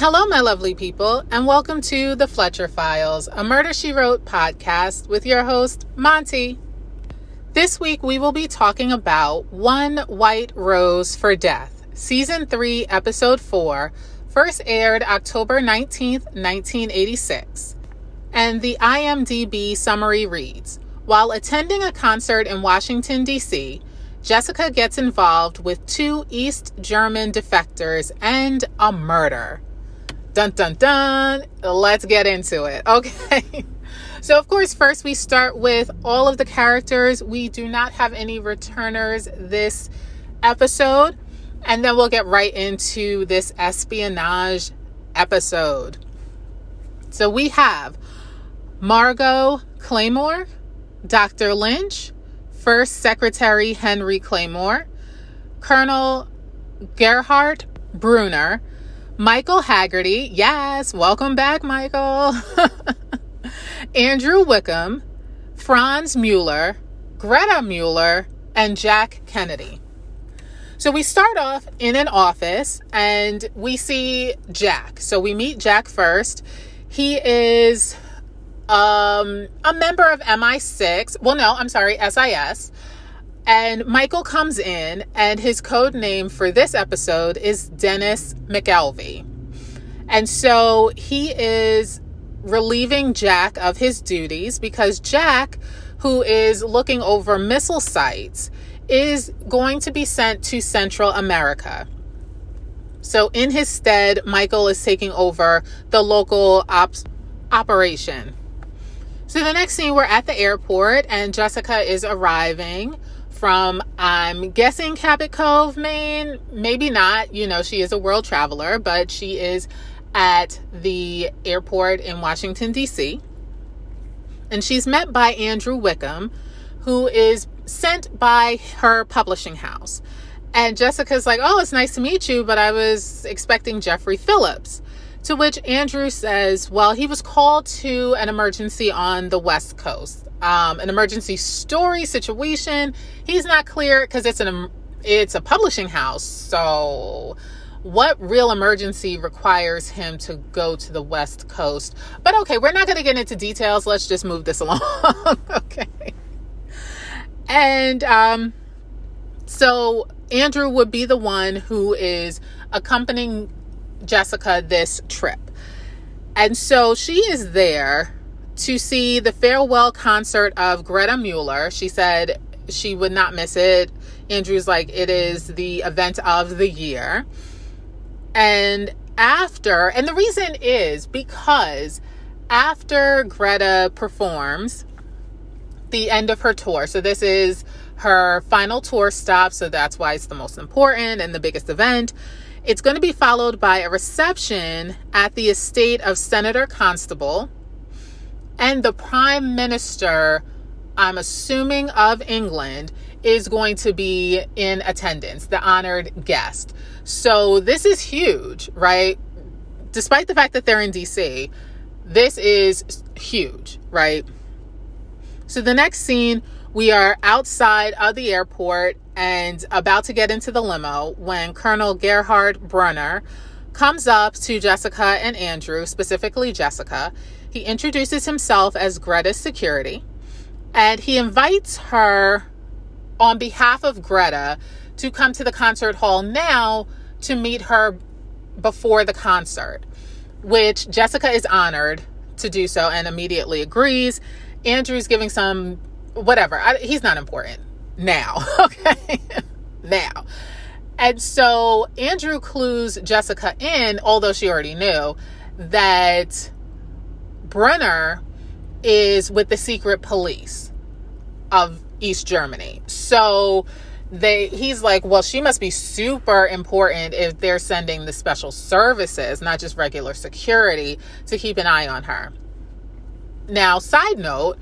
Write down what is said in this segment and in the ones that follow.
Hello, my lovely people, and welcome to the Fletcher Files, a Murder She Wrote podcast with your host, Monty. This week, we will be talking about One White Rose for Death, Season 3, Episode 4, first aired October 19th, 1986. And the IMDb summary reads While attending a concert in Washington, D.C., Jessica gets involved with two East German defectors and a murder. Dun dun dun. Let's get into it. Okay. So, of course, first we start with all of the characters. We do not have any returners this episode. And then we'll get right into this espionage episode. So, we have Margot Claymore, Dr. Lynch, First Secretary Henry Claymore, Colonel Gerhard Brunner, Michael Haggerty. Yes, welcome back, Michael. Andrew Wickham, Franz Mueller, Greta Mueller, and Jack Kennedy. So we start off in an office and we see Jack. So we meet Jack first. He is um, a member of MI6. Well, no, I'm sorry, SIS. And Michael comes in, and his code name for this episode is Dennis McElvey. And so he is relieving Jack of his duties because Jack, who is looking over missile sites, is going to be sent to Central America. So, in his stead, Michael is taking over the local ops operation. So, the next scene, we're at the airport, and Jessica is arriving from, I'm guessing, Cabot Cove, Maine. Maybe not. You know, she is a world traveler, but she is at the airport in Washington, D.C. And she's met by Andrew Wickham, who is sent by her publishing house. And Jessica's like, Oh, it's nice to meet you, but I was expecting Jeffrey Phillips. To which Andrew says, Well, he was called to an emergency on the West Coast um, an emergency story situation. He's not clear because it's an it's a publishing house. So, what real emergency requires him to go to the West Coast? But okay, we're not going to get into details. Let's just move this along. okay. And um, so Andrew would be the one who is accompanying Jessica this trip. And so she is there to see the farewell concert of Greta Mueller. She said she would not miss it. Andrew's like, it is the event of the year. And after, and the reason is because after Greta performs the end of her tour, so this is her final tour stop, so that's why it's the most important and the biggest event. It's going to be followed by a reception at the estate of Senator Constable and the prime minister, I'm assuming of England, is going to be in attendance, the honored guest. So this is huge, right? Despite the fact that they're in DC, this is huge, right? So the next scene, we are outside of the airport and about to get into the limo when Colonel Gerhard Brunner comes up to Jessica and Andrew, specifically Jessica. He introduces himself as Greta's security and he invites her on behalf of Greta to come to the concert hall now to meet her before the concert, which Jessica is honored to do so and immediately agrees. Andrew's giving some whatever. I, he's not important now. Okay. now. And so Andrew clues Jessica in, although she already knew, that Brunner is with the secret police of East Germany. So they he's like, well, she must be super important if they're sending the special services, not just regular security, to keep an eye on her. Now, side note,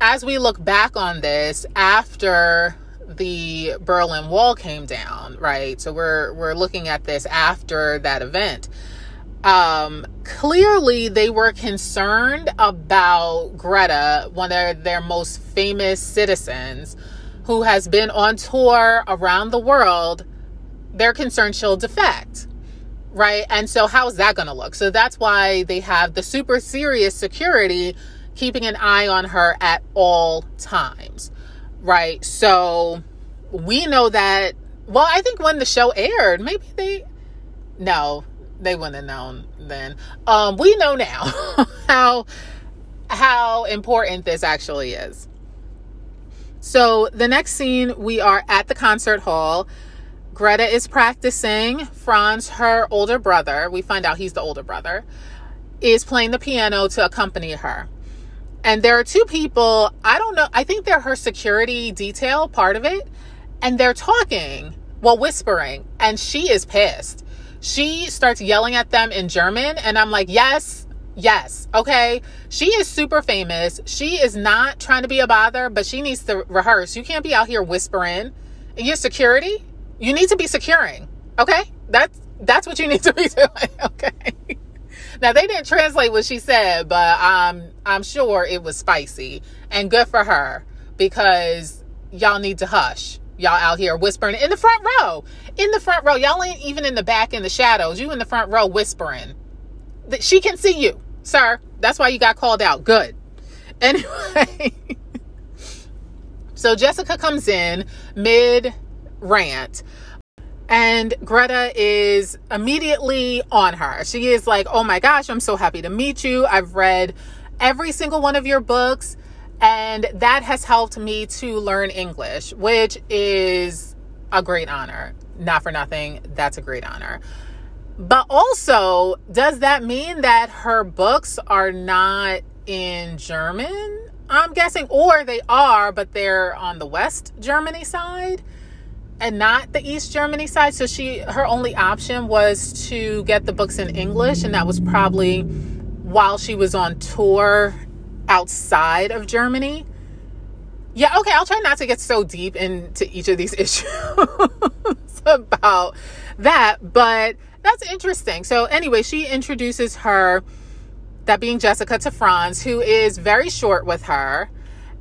as we look back on this after the Berlin Wall came down, right? So we're we're looking at this after that event um, clearly they were concerned about Greta, one of their most famous citizens who has been on tour around the world. They're concerned she'll defect, right? And so, how's that going to look? So, that's why they have the super serious security keeping an eye on her at all times, right? So, we know that. Well, I think when the show aired, maybe they. No, they wouldn't have known then. Um, we know now how how important this actually is. So the next scene, we are at the concert hall. Greta is practicing. Franz, her older brother, we find out he's the older brother, is playing the piano to accompany her. And there are two people, I don't know, I think they're her security detail, part of it, and they're talking, well, whispering, and she is pissed. She starts yelling at them in German, and I'm like, yes, Yes. Okay. She is super famous. She is not trying to be a bother, but she needs to rehearse. You can't be out here whispering. Your security, you need to be securing. Okay. That's, that's what you need to be doing. Okay. Now they didn't translate what she said, but I'm, I'm sure it was spicy and good for her because y'all need to hush. Y'all out here whispering in the front row. In the front row. Y'all ain't even in the back in the shadows. You in the front row whispering. That she can see you sir. That's why you got called out. Good. Anyway, so Jessica comes in mid rant. And Greta is immediately on her. She is like, Oh my gosh, I'm so happy to meet you. I've read every single one of your books, and that has helped me to learn English, which is a great honor. Not for nothing, that's a great honor. But also, does that mean that her books are not in German? I'm guessing, or they are, but they're on the West Germany side and not the East Germany side. So she, her only option was to get the books in English, and that was probably while she was on tour outside of Germany. Yeah, okay, I'll try not to get so deep into each of these issues about that, but that's interesting. So, anyway, she introduces her, that being Jessica, to Franz, who is very short with her.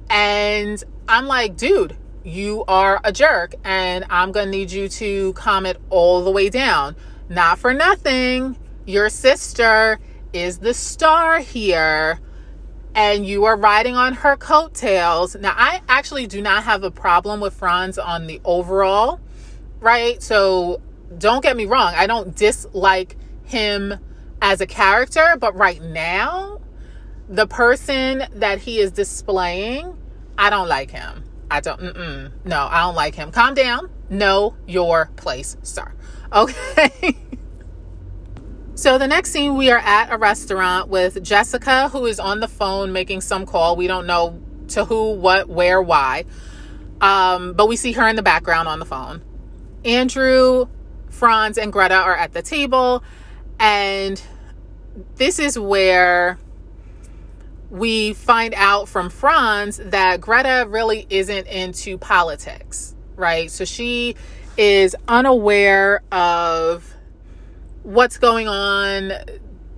And I'm like, dude, you are a jerk, and I'm going to need you to it all the way down. Not for nothing. Your sister is the star here, and you are riding on her coattails. Now, I actually do not have a problem with Franz on the overall, right? So don't get me wrong, I don't dislike him as a character, but right now, the person that he is displaying, I don't like him. I don't, no, I don't like him. Calm down. Know your place, sir. Okay. so the next scene, we are at a restaurant with Jessica, who is on the phone making some call. We don't know to who, what, where, why. Um, but we see her in the background on the phone. Andrew Franz and Greta are at the table. And this is where we find out from Franz that Greta really isn't into politics, right? So she is unaware of what's going on,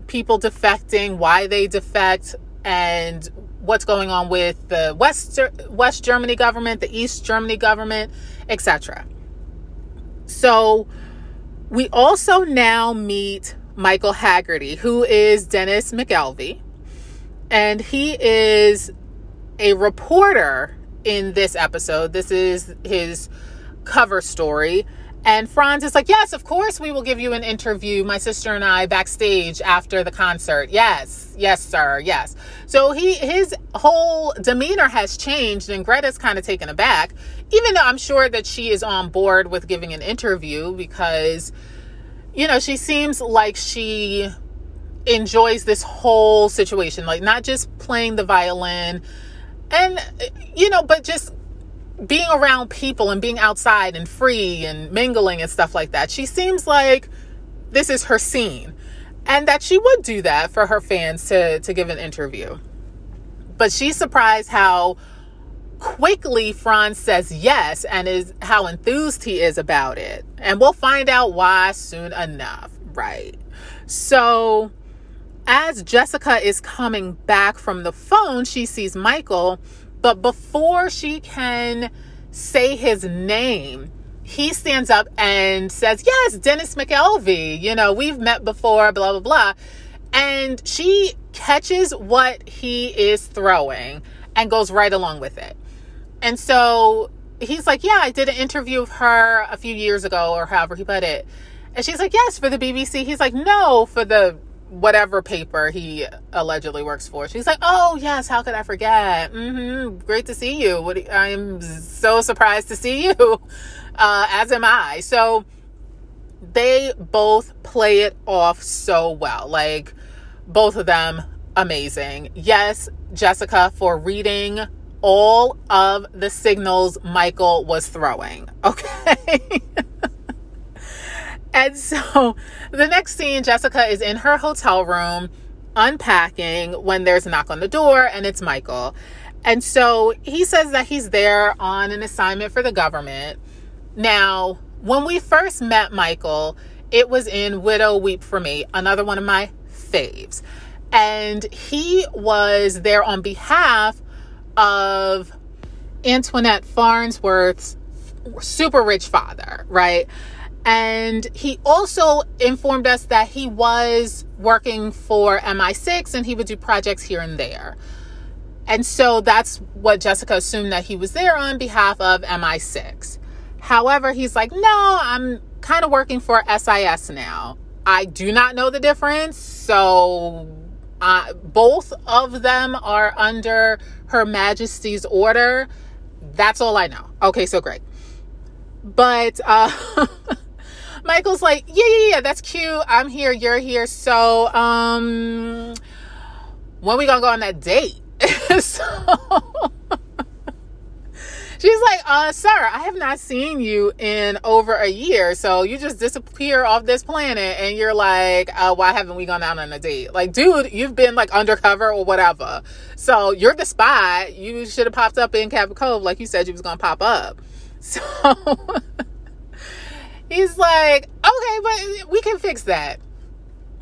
people defecting, why they defect, and what's going on with the West West Germany government, the East Germany government, etc. So we also now meet Michael Haggerty, who is Dennis McKelvey, and he is a reporter in this episode. This is his cover story. And Franz is like, Yes, of course, we will give you an interview, my sister and I, backstage after the concert. Yes, yes, sir, yes. So he his whole demeanor has changed, and Greta's kind of taken aback, even though I'm sure that she is on board with giving an interview because, you know, she seems like she enjoys this whole situation, like not just playing the violin and, you know, but just being around people and being outside and free and mingling and stuff like that. She seems like this is her scene and that she would do that for her fans to to give an interview. But she's surprised how quickly Franz says yes and is how enthused he is about it. And we'll find out why soon enough, right? So as Jessica is coming back from the phone, she sees Michael but before she can say his name, he stands up and says, Yes, Dennis McElvey, you know, we've met before, blah, blah, blah. And she catches what he is throwing and goes right along with it. And so he's like, Yeah, I did an interview with her a few years ago, or however he put it. And she's like, Yes, for the BBC. He's like, No, for the whatever paper he allegedly works for. She's like, "Oh yes, how could I forget? Mm-hmm. Great to see you. What I'm so surprised to see you, uh, as am I." So they both play it off so well. Like both of them, amazing. Yes, Jessica for reading all of the signals Michael was throwing. Okay. And so the next scene, Jessica is in her hotel room unpacking when there's a knock on the door and it's Michael. And so he says that he's there on an assignment for the government. Now, when we first met Michael, it was in Widow Weep for Me, another one of my faves. And he was there on behalf of Antoinette Farnsworth's super rich father, right? And he also informed us that he was working for MI6 and he would do projects here and there. And so that's what Jessica assumed that he was there on behalf of MI6. However, he's like, no, I'm kind of working for SIS now. I do not know the difference. So uh, both of them are under Her Majesty's order. That's all I know. Okay, so great. But uh, Michael's like, yeah, yeah, yeah, that's cute. I'm here, you're here. So, um, when we gonna go on that date? so she's like, uh, sir, I have not seen you in over a year. So you just disappear off this planet and you're like, uh, why haven't we gone out on a date? Like, dude, you've been like undercover or whatever. So you're the spy. You should have popped up in Cabot Cove like you said you was gonna pop up. So He's like, okay, but we can fix that.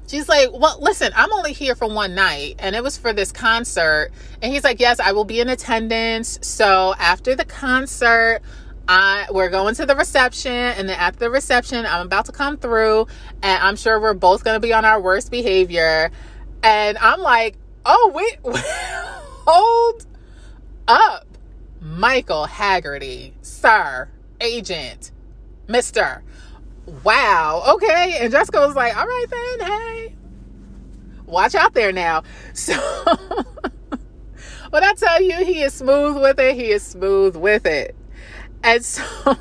She's like, well, listen, I'm only here for one night and it was for this concert. And he's like, yes, I will be in attendance. So after the concert, I we're going to the reception and then after the reception, I'm about to come through and I'm sure we're both going to be on our worst behavior. And I'm like, oh, wait, wait hold up. Michael Haggerty, sir, agent, mister wow, okay. And Jessica was like, all right then, hey, watch out there now. So when I tell you he is smooth with it, he is smooth with it. And so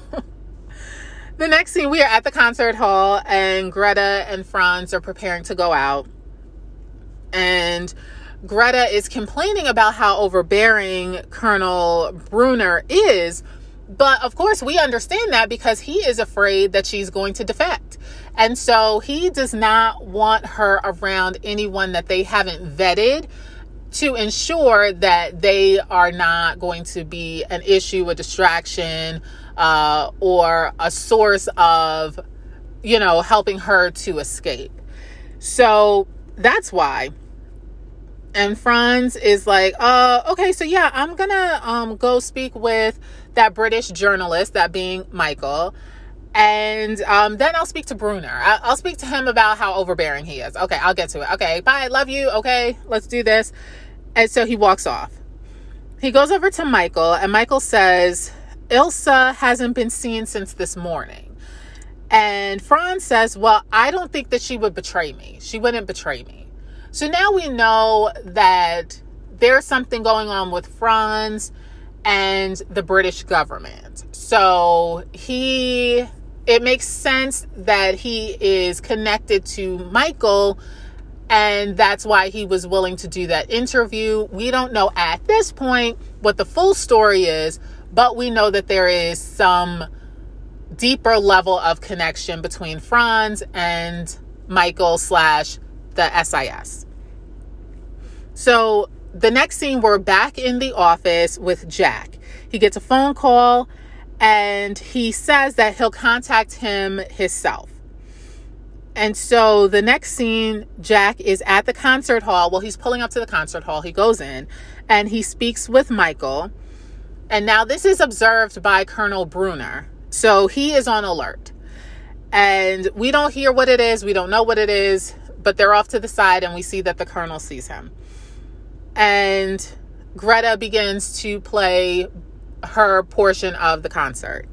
the next scene, we are at the concert hall, and Greta and Franz are preparing to go out. And Greta is complaining about how overbearing Colonel Brunner is but of course, we understand that because he is afraid that she's going to defect. And so he does not want her around anyone that they haven't vetted to ensure that they are not going to be an issue, a distraction, uh, or a source of, you know, helping her to escape. So that's why. And Franz is like, uh, okay, so yeah, I'm gonna um go speak with that British journalist, that being Michael. And um, then I'll speak to Brunner. I- I'll speak to him about how overbearing he is. Okay, I'll get to it. Okay, bye. Love you. Okay, let's do this. And so he walks off. He goes over to Michael, and Michael says, Ilsa hasn't been seen since this morning. And Franz says, Well, I don't think that she would betray me. She wouldn't betray me. So now we know that there's something going on with Franz and the British government. So he, it makes sense that he is connected to Michael, and that's why he was willing to do that interview. We don't know at this point what the full story is, but we know that there is some deeper level of connection between Franz and Michael slash the SIS. So the next scene, we're back in the office with Jack. He gets a phone call and he says that he'll contact him himself. And so the next scene, Jack is at the concert hall. Well, he's pulling up to the concert hall. He goes in and he speaks with Michael. And now this is observed by Colonel Brunner. So he is on alert. And we don't hear what it is, we don't know what it is, but they're off to the side and we see that the colonel sees him. And Greta begins to play her portion of the concert.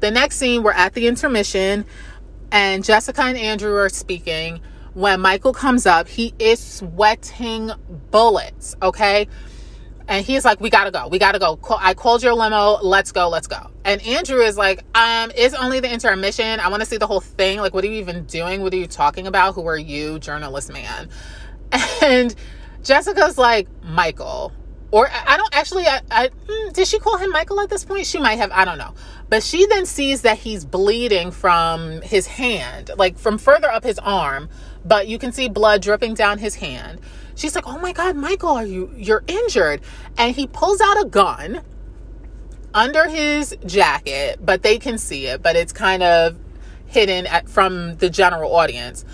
The next scene, we're at the intermission, and Jessica and Andrew are speaking. When Michael comes up, he is sweating bullets, okay? And he's like, We gotta go, we gotta go. I called your limo, let's go, let's go. And Andrew is like, Um, it's only the intermission. I wanna see the whole thing. Like, what are you even doing? What are you talking about? Who are you, journalist man? And Jessica's like, Michael, or I don't actually, I, I, hmm, did she call him Michael at this point? She might have, I don't know. But she then sees that he's bleeding from his hand, like from further up his arm, but you can see blood dripping down his hand. She's like, "Oh my god, Michael, are you you're injured?" And he pulls out a gun under his jacket, but they can see it, but it's kind of hidden at, from the general audience.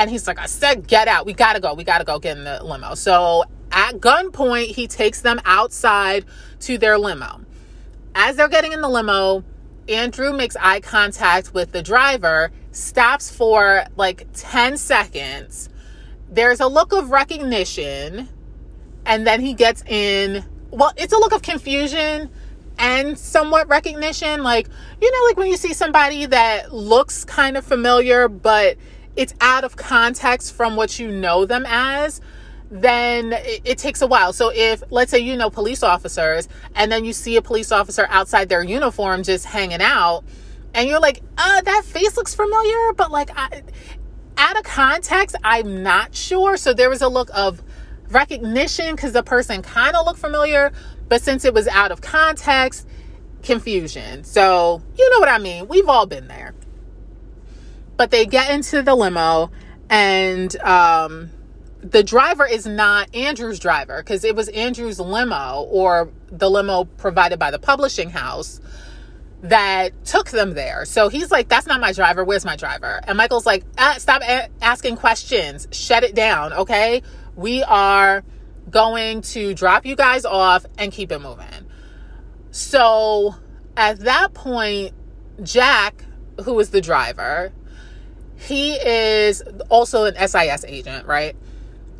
And he's like, I said, get out. We got to go. We got to go get in the limo. So at gunpoint, he takes them outside to their limo. As they're getting in the limo, Andrew makes eye contact with the driver, stops for like 10 seconds. There's a look of recognition, and then he gets in. Well, it's a look of confusion and somewhat recognition. Like, you know, like when you see somebody that looks kind of familiar, but it's out of context from what you know them as then it, it, takes a while. So if let's say you know police officers and then you see a police officer outside their uniform just hanging out and you're like, "Uh, that face looks familiar," but like I, out of context, I'm not sure. So there was a look of recognition cuz the person kind of looked familiar, but since it was out of context, confusion. So, you know what I mean? We've all been there. But they get into the limo and um the driver is not Andrew's driver because it was Andrew's limo or the limo provided by the publishing house that took them there. So he's like, That's not my driver. Where's my driver? And Michael's like, ah, Stop a- asking questions. Shut it down. Okay. We are going to drop you guys off and keep it moving. So at that point, Jack, who is the driver, he is also an SIS agent, right?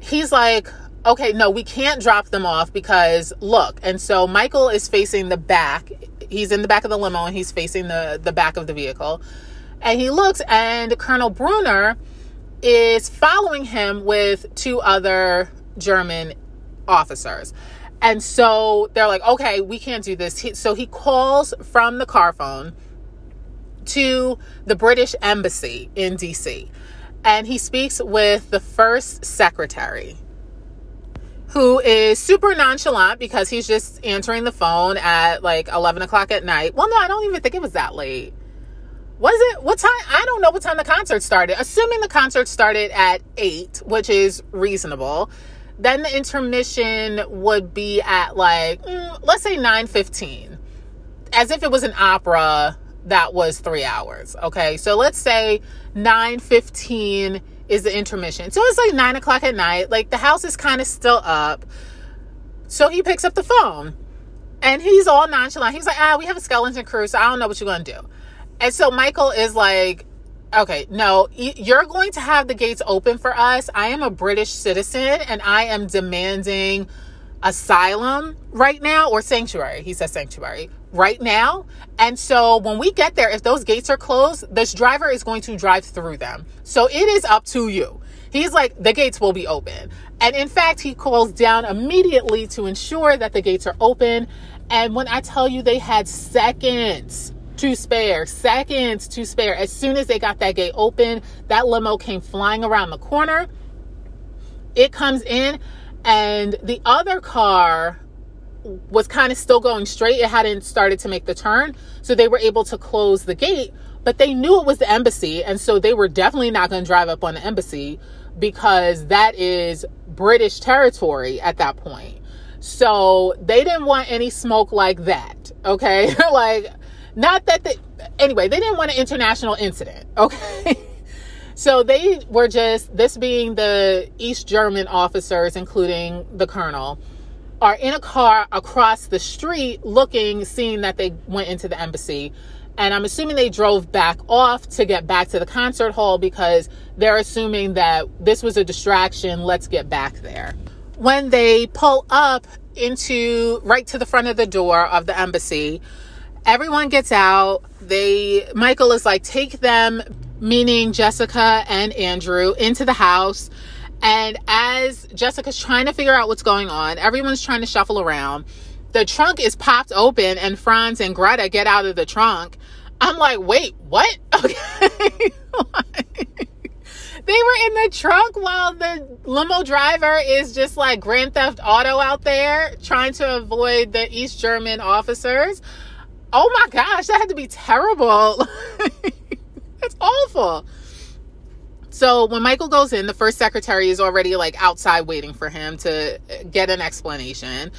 he's like, okay, no, we can't drop them off because look. And so Michael is facing the back. He's in the back of the limo and he's facing the, the back of the vehicle. And he looks, and Colonel Brunner is following him with two other German officers. And so they're like, okay, we can't do this. He, so he calls from the car phone to the British embassy in DC and he speaks with the first secretary who is super nonchalant because he's just answering the phone at like 11 o'clock at night. Well, no, I don't even think it was that late. Was it? What time? I don't know what time the concert started. Assuming the concert started at 8, which is reasonable. Then the intermission would be at like, mm, let's say 9.15. As if it was an opera that was three hours. Okay. So let's say 9.15 is the intermission. So it's like nine o'clock at night. Like the house is kind of still up. So he picks up the phone and he's all nonchalant. He's like, ah, we have a skeleton crew, so I don't know what you're going to do. And so Michael is like, okay, no, you're going to have the gates open for us. I am a British citizen and I am demanding asylum right now or sanctuary. He says sanctuary right now. And so when we get there, if those gates are closed, this driver is going to drive through them. So it is up to you. He's like, the gates will be open. And in fact, he calls down immediately to ensure that the gates are open. And when I tell you they had seconds to spare, seconds to spare, as soon as they got that gate open, that limo came flying around the corner. It comes in, and the other car was kind of still going straight. It hadn't started to make the turn. So they were able to close the gate, but they knew it was the embassy. And so they were definitely not going to drive up on the embassy because that is British territory at that point. So they didn't want any smoke like that. Okay. like, not that they, anyway, they didn't want an international incident. Okay. so they were just, this being the East German officers, including the colonel are in a car across the street looking, seeing that they went into the embassy. And I'm assuming they drove back off to get back to the concert hall because they're assuming that this was a distraction. Let's get back there. When they pull up into right to the front of the door of the embassy, everyone gets out. They, Michael is like, take them, meaning Jessica and Andrew, into the house. And as Jessica's trying to figure out what's going on, everyone's trying to shuffle around. The trunk is popped open, and Franz and Greta get out of the trunk. I'm like, wait, what? Okay. they were in the trunk while the limo driver is just like Grand Theft Auto out there trying to avoid the East German officers. Oh my gosh, that had to be terrible. That's awful. So when Michael goes in, the first secretary is already like outside waiting for him to get an explanation.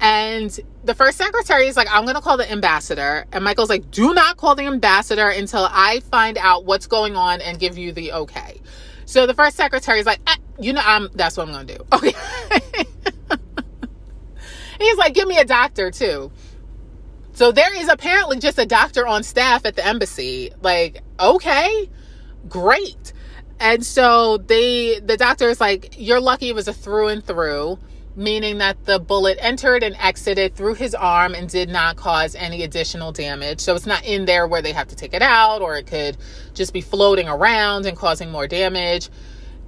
And the first secretary is like, I'm going to call the ambassador. And Michael's like, do not call the ambassador until I find out what's going on and give you the okay. So the first secretary is like, eh, you know, I'm, that's what I'm going to do. Okay. He's like, give me a doctor too. So there is apparently just a doctor on staff at the embassy. Like, okay, great. And so they, the doctor is like, you're lucky it was a through and through meaning that the bullet entered and exited through his arm and did not cause any additional damage. So it's not in there where they have to take it out, or it could just be floating around and causing more damage.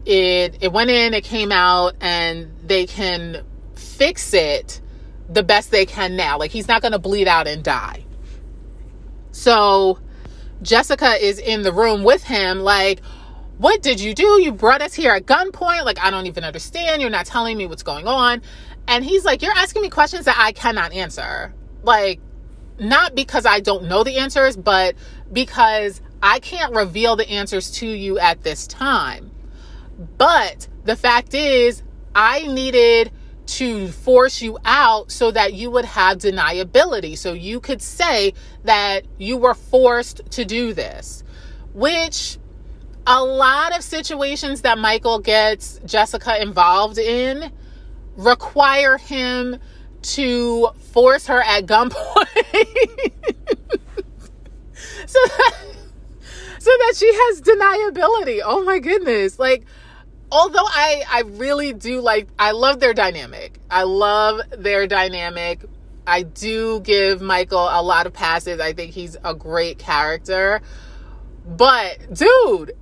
It it went in, it came out, and they can fix it the best they can now. Like he's not to bleed out and die. So Jessica is in the room with him, like, what did you do? You brought us here at gunpoint. Like, I don't even understand. You're not telling me what's going on. And he's like, You're asking me questions that I cannot answer. Like, not because I don't know the answers, but because I can't reveal the answers to you at this time. But the fact is, I needed to force you out so that you would have deniability. So you could say that you were forced to do this, which a lot of situations that Michael gets Jessica involved in require him to force her at gunpoint so that, so that she has deniability. Oh my goodness. Like although I I really do like I love their dynamic. I love their dynamic. I do give Michael a lot of passes. I think he's a great character. But dude,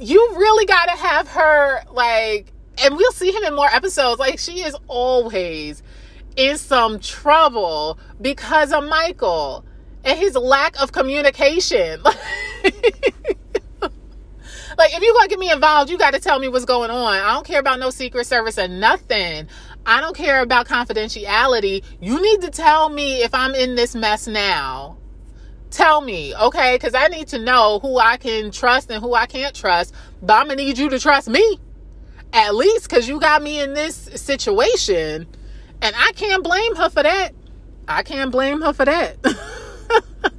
you really got to have her like and we'll see him in more episodes like she is always in some trouble because of Michael and his lack of communication. like if you're gonna get me involved, you got to tell me what's going on. I don't care about no secret service or nothing. I don't care about confidentiality. You need to tell me if I'm in this mess now tell me, okay? Because I need to know who I can trust and who I can't trust. But I'm going to need you to trust me, at least, because you got me in this situation. And I can't blame her for that. I can't blame her for that.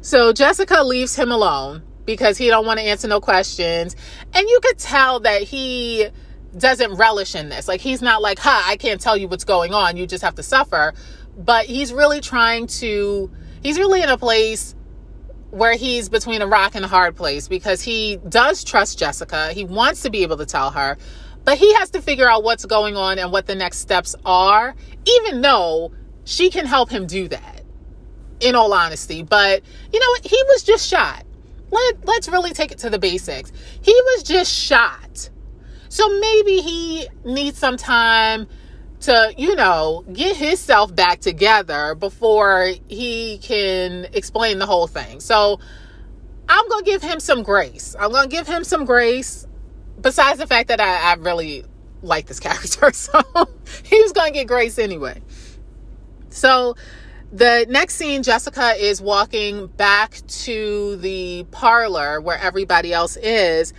so Jessica leaves him alone because he don't want to answer no questions. And you could tell that he doesn't relish in this. Like he's not like, "Ha, I can't tell you what's going on. You just have to suffer." But he's really trying to he's really in a place where he's between a rock and a hard place because he does trust Jessica. He wants to be able to tell her, but he has to figure out what's going on and what the next steps are, even though she can help him do that, in all honesty. But you know what? He was just shot. Let, let's really take it to the basics. He was just shot. So maybe he needs some time to, you know, get himself back together before he can explain the whole thing. So I'm going to give him some grace. I'm going to give him some grace, besides the fact that I, I really like this character. So he was going to get grace anyway. So the next scene, Jessica is walking back to the parlor where everybody else is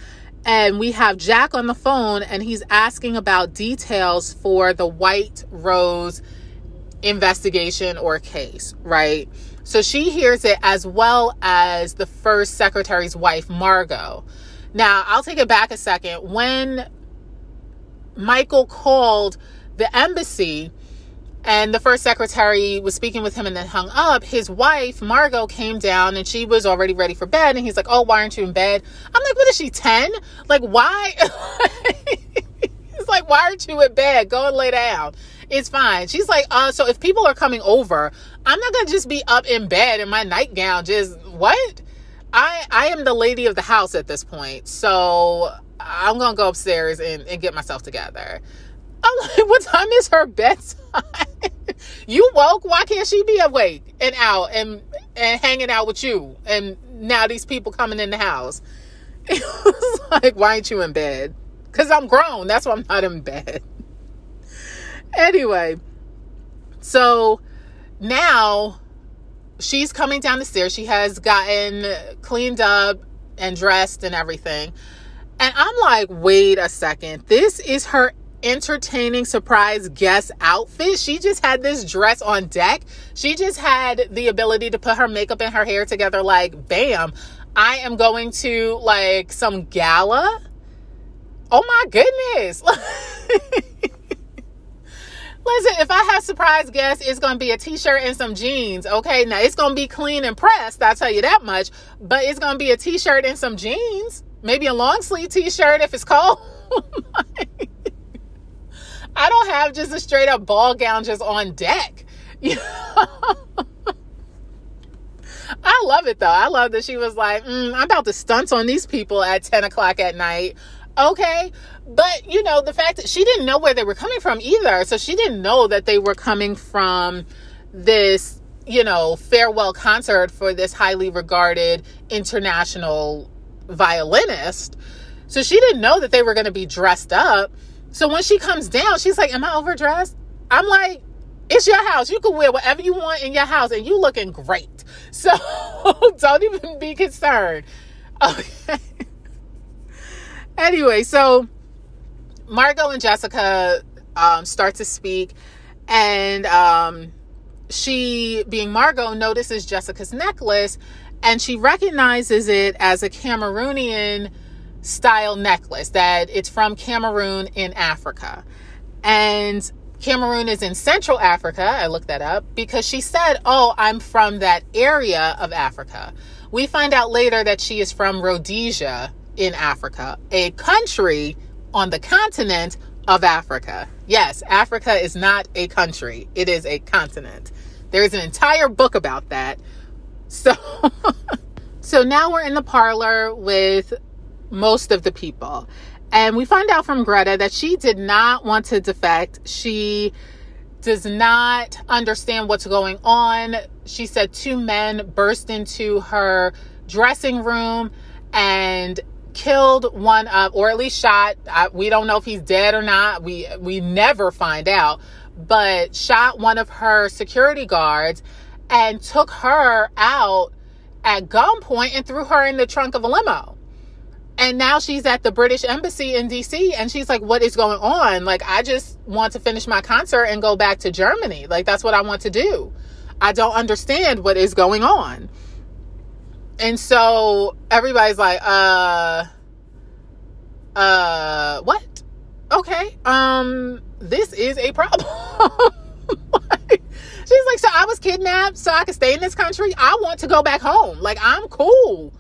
and we have Jack on the phone and he's asking about details for the White Rose investigation or case, right? So she hears it as well as the first secretary's wife, Margot. Now, I'll take it back a second. When Michael called the embassy, and the first secretary was speaking with him and then hung up. His wife, Margot, came down and she was already ready for bed. And he's like, Oh, why aren't you in bed? I'm like, What is she, 10? Like, why? he's like, Why aren't you in bed? Go and lay down. It's fine. She's like, uh, so if people are coming over, I'm not gonna just be up in bed in my nightgown, just what? I I am the lady of the house at this point. So I'm gonna go upstairs and, and get myself together. I'm like, what time is her bedtime? you woke? Why can't she be awake and out and and hanging out with you? And now these people coming in the house. It was like, why ain't you in bed? Because I'm grown. That's why I'm not in bed. anyway, so now she's coming down the stairs. She has gotten cleaned up and dressed and everything. And I'm like, wait a second. This is her entertaining surprise guest outfit. She just had this dress on deck. She just had the ability to put her makeup and her hair together like bam. I am going to like some gala. Oh my goodness. Listen, if I have surprise guests, it's going to be a t-shirt and some jeans. Okay. Now it's going to be clean and pressed. I'll tell you that much, but it's going to be a t-shirt and some jeans, maybe a long sleeve t-shirt if it's cold. I don't have just a straight up ball gown just on deck. I love it though. I love that she was like, mm, I'm about to stunt on these people at 10 o'clock at night. Okay. But, you know, the fact that she didn't know where they were coming from either. So she didn't know that they were coming from this, you know, farewell concert for this highly regarded international violinist. So she didn't know that they were going to be dressed up. So when she comes down, she's like, Am I overdressed? I'm like, It's your house. You can wear whatever you want in your house and you looking great. So don't even be concerned. Okay. anyway, so Margot and Jessica um, start to speak, and um, she, being Margot, notices Jessica's necklace and she recognizes it as a Cameroonian style necklace that it's from Cameroon in Africa. And Cameroon is in Central Africa. I looked that up because she said, Oh, I'm from that area of Africa. We find out later that she is from Rhodesia in Africa, a country on the continent of Africa. Yes, Africa is not a country, it is a continent. There is an entire book about that. So, so now we're in the parlor with most of the people. And we find out from Greta that she did not want to defect. She does not understand what's going on. She said two men burst into her dressing room and killed one of, or at least shot. I, we don't know if he's dead or not. We we never find out, but shot one of her security guards and took her out at gunpoint and threw her in the trunk of a limo and now she's at the British embassy in DC and she's like what is going on? Like I just want to finish my concert and go back to Germany. Like that's what I want to do. I don't understand what is going on. And so everybody's like uh uh what? Okay um this is a problem. She's like so I was kidnapped so I could stay in this country? I want to go back home. Like I'm cool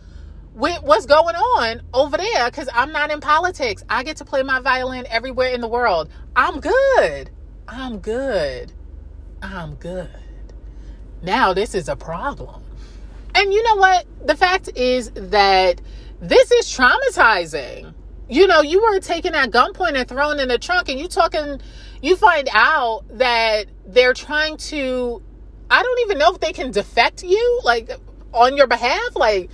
with what's going on over there because I'm not in politics. I get to play my violin everywhere in the world. I'm good. I'm good. I'm good. Now, this is a problem. And you know what? The fact is that this is traumatizing. You know, you were taken at gunpoint and thrown in the trunk, and you talking, you find out that they're trying to, I don't even know if they can defect you, like on your behalf. Like,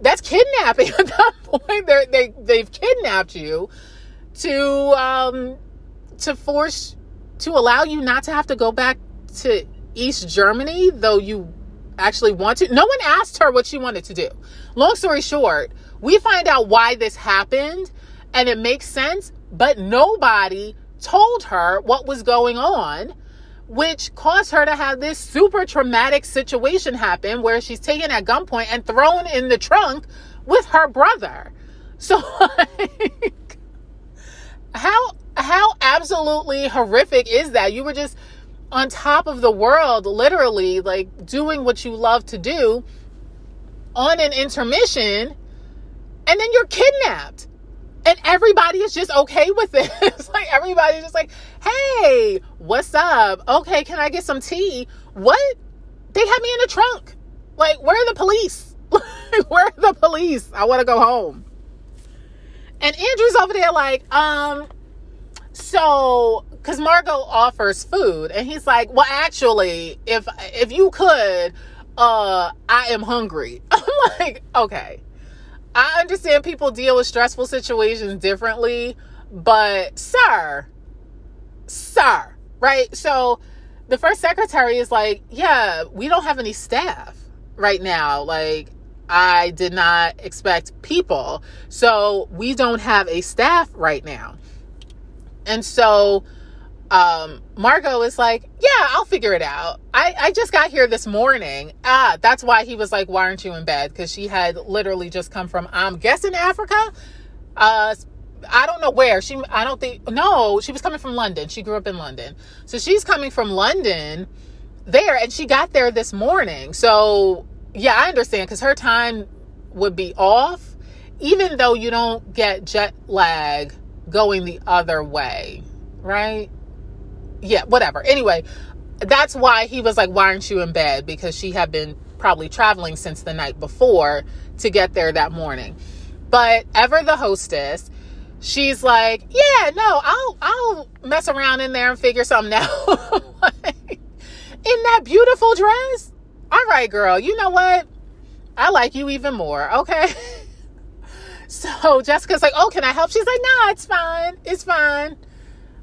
that's kidnapping at that point. They're, they they've kidnapped you to um to force to allow you not to have to go back to East Germany, though you actually want to. No one asked her what she wanted to do. Long story short, we find out why this happened and it makes sense, but nobody told her what was going on which caused her to have this super traumatic situation happen where she's taken at gunpoint and thrown in the trunk with her brother. So how how absolutely horrific is that? You were just on top of the world, literally, like doing what you love to do on an intermission, and then you're kidnapped. And everybody is just okay with it. it's like everybody's just like, hey, what's up? Okay, can I get some tea? What? They had me in the trunk. Like, where are the police? where are the police? I want to go home. And Andrew's over there like, um, so because Margot offers food, and he's like, "Well, actually, if if you could, uh, I am hungry." I'm like, okay, I understand people deal with stressful situations differently, but sir, sir, right? So the first secretary is like, "Yeah, we don't have any staff right now. Like, I did not expect people, so we don't have a staff right now." And so um, Margot is like, Yeah, I'll figure it out. I, I just got here this morning. Ah, that's why he was like, Why aren't you in bed? Because she had literally just come from, I'm guessing Africa. Uh, I don't know where. She, I don't think, no, she was coming from London. She grew up in London. So she's coming from London there, and she got there this morning. So, yeah, I understand because her time would be off, even though you don't get jet lag going the other way, right? Yeah, whatever. Anyway, that's why he was like, Why aren't you in bed? Because she had been probably traveling since the night before to get there that morning. But Ever the hostess, she's like, Yeah, no, I'll I'll mess around in there and figure something out. in that beautiful dress? All right, girl, you know what? I like you even more, okay? So Jessica's like, "Oh, can I help?" She's like, "Nah, it's fine. It's fine.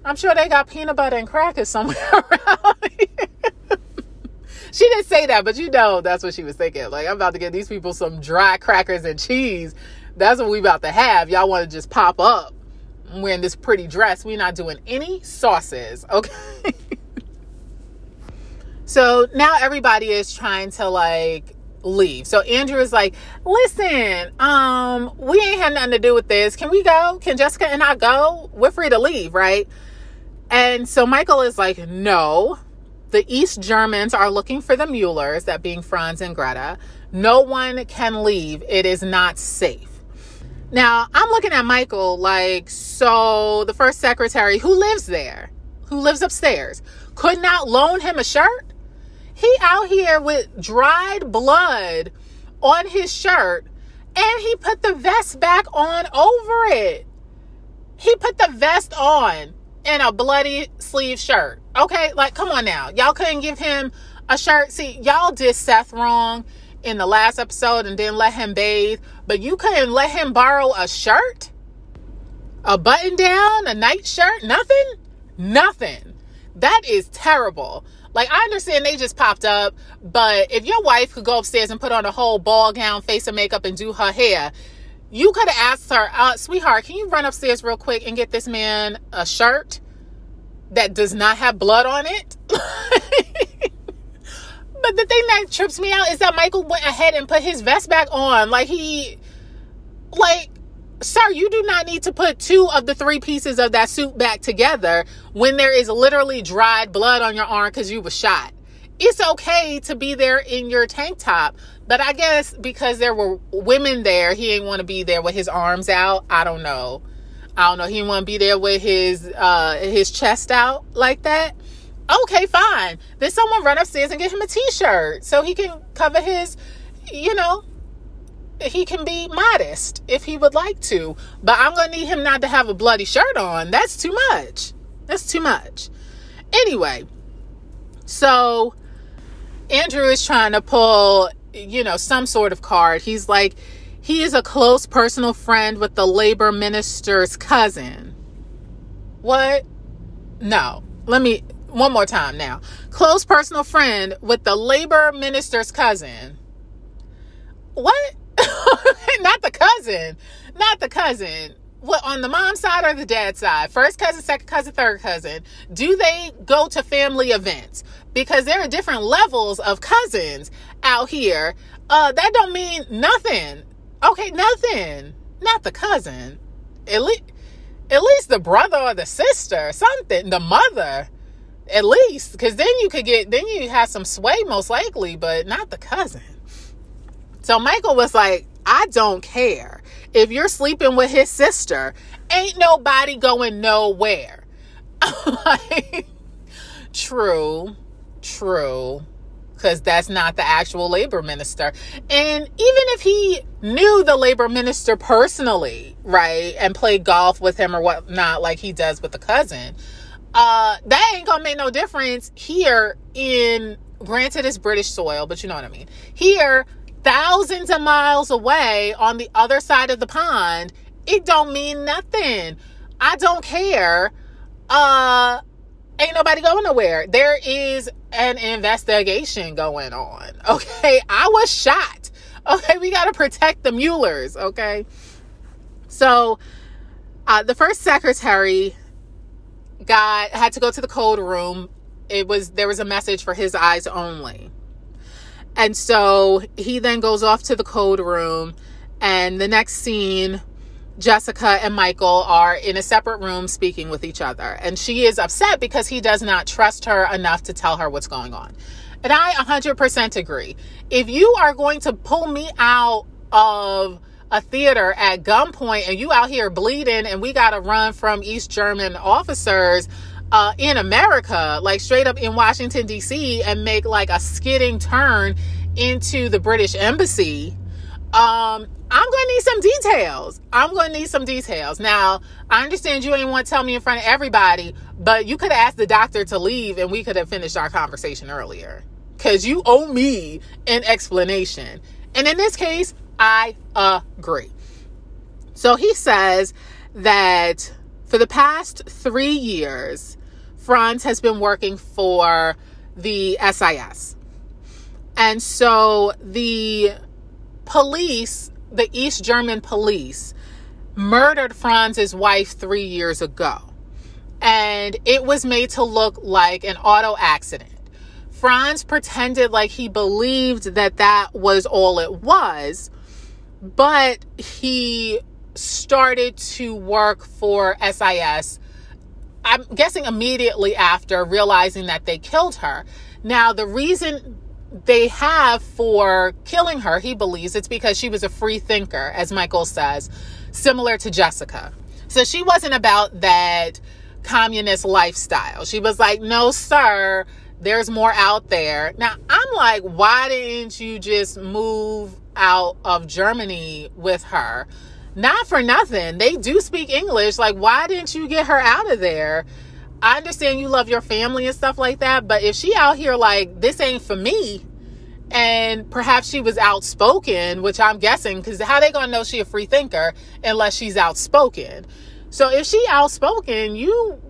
I'm sure they got peanut butter and crackers somewhere around here." she didn't say that, but you know that's what she was thinking. Like, I'm about to get these people some dry crackers and cheese. That's what we about to have. Y'all want to just pop up wearing this pretty dress. We're not doing any sauces, okay? so now everybody is trying to like leave. So Andrew is like, listen, um, we ain't had nothing to do with this. Can we go? Can Jessica and I go? We're free to leave, right? And so Michael is like, no. The East Germans are looking for the Muellers, that being Franz and Greta. No one can leave. It is not safe. Now, I'm looking at Michael like, so the first secretary who lives there, who lives upstairs, could not loan him a shirt? He out here with dried blood on his shirt and he put the vest back on over it. He put the vest on in a bloody sleeve shirt. Okay, like come on now. Y'all couldn't give him a shirt. See, y'all did Seth wrong in the last episode and didn't let him bathe, but you couldn't let him borrow a shirt? A button down, a night shirt, nothing? Nothing. That is terrible. Like, I understand they just popped up, but if your wife could go upstairs and put on a whole ball gown, face and makeup, and do her hair, you could have asked her, uh, sweetheart, can you run upstairs real quick and get this man a shirt that does not have blood on it? but the thing that trips me out is that Michael went ahead and put his vest back on. Like, he, like, sir, you do not need to put two of the three pieces of that suit back together when there is literally dried blood on your arm because you were shot. It's okay to be there in your tank top, but I guess because there were women there, he didn't want to be there with his arms out. I don't know. I don't know. He didn't want to be there with his uh his chest out like that. Okay, fine. Then someone run upstairs and get him a t-shirt so he can cover his, you know, he can be modest if he would like to, but I'm to need him not to have a bloody shirt on. That's too much. That's too much. Anyway, so Andrew is trying to pull, you know, some sort of card. He's like, he is a close personal friend with the labor minister's cousin. What? No. Let me, one more time now. Close personal friend with the labor minister's cousin. What? not the cousin. Not the cousin. What on the mom side or the dad side? First cousin, second cousin, third cousin. Do they go to family events? Because there are different levels of cousins out here. Uh, that don't mean nothing. Okay, nothing. Not the cousin. At least, at least the brother or the sister, something. The mother. At least, because then you could get, then you have some sway most likely, but not the cousin. So Michael was like, I don't care. If you're sleeping with his sister, ain't nobody going nowhere. true, true because that's not the actual labor minister. And even if he knew the labor minister personally, right, and played golf with him or whatnot, like he does with the cousin, uh, that ain't gonna make no difference here in granted it's British soil, but you know what I mean. Here, thousands of miles away on the other side of the pond, it don't mean nothing. I don't care. Uh ain't nobody going nowhere. There is an investigation going on. Okay. I was shot. Okay. We got to protect the Muellers. Okay. So, uh, the first secretary got, had to go to the code room. It was, there was a message for his eyes only. And so he then goes off to the code room. And the next scene, Jessica and Michael are in a separate room speaking with each other. And she is upset because he does not trust her enough to tell her what's going on. And I 100% agree. If you are going to pull me out of a theater at gunpoint and you out here bleeding and we got to run from East German officers uh, in America, like straight up in Washington, D.C., and make like a skidding turn into the British embassy um, I'm going to need some details. I'm going to need some details. Now, I understand you ain't want to tell me in front of everybody, but you could have asked the doctor to leave and we could have finished our conversation earlier. Because you owe me an explanation. And in this case, I agree. So he says that for the past three years, Franz has been working for the SIS. And so the police, the East German police, murdered Franz's wife three years ago. And it was made to look like an auto accident. Franz pretended like he believed that that was all it was, but he started to work for SIS. I'm guessing immediately after realizing that they killed her. Now, the reason they have for killing her, he believes it's because she was a free thinker, as Michael says, similar to Jessica. So she wasn't about that communist lifestyle. She was like, no, sir, there's more out there. Now, I'm like, why didn't you just move out of Germany with her? Not for nothing. They do speak English. Like, why didn't you get her out of there? I understand you love your family and stuff like that, but if she out here like this ain't for me, and perhaps she was outspoken, which I'm guessing because how they gonna know she a free thinker unless she's outspoken? So if she outspoken, you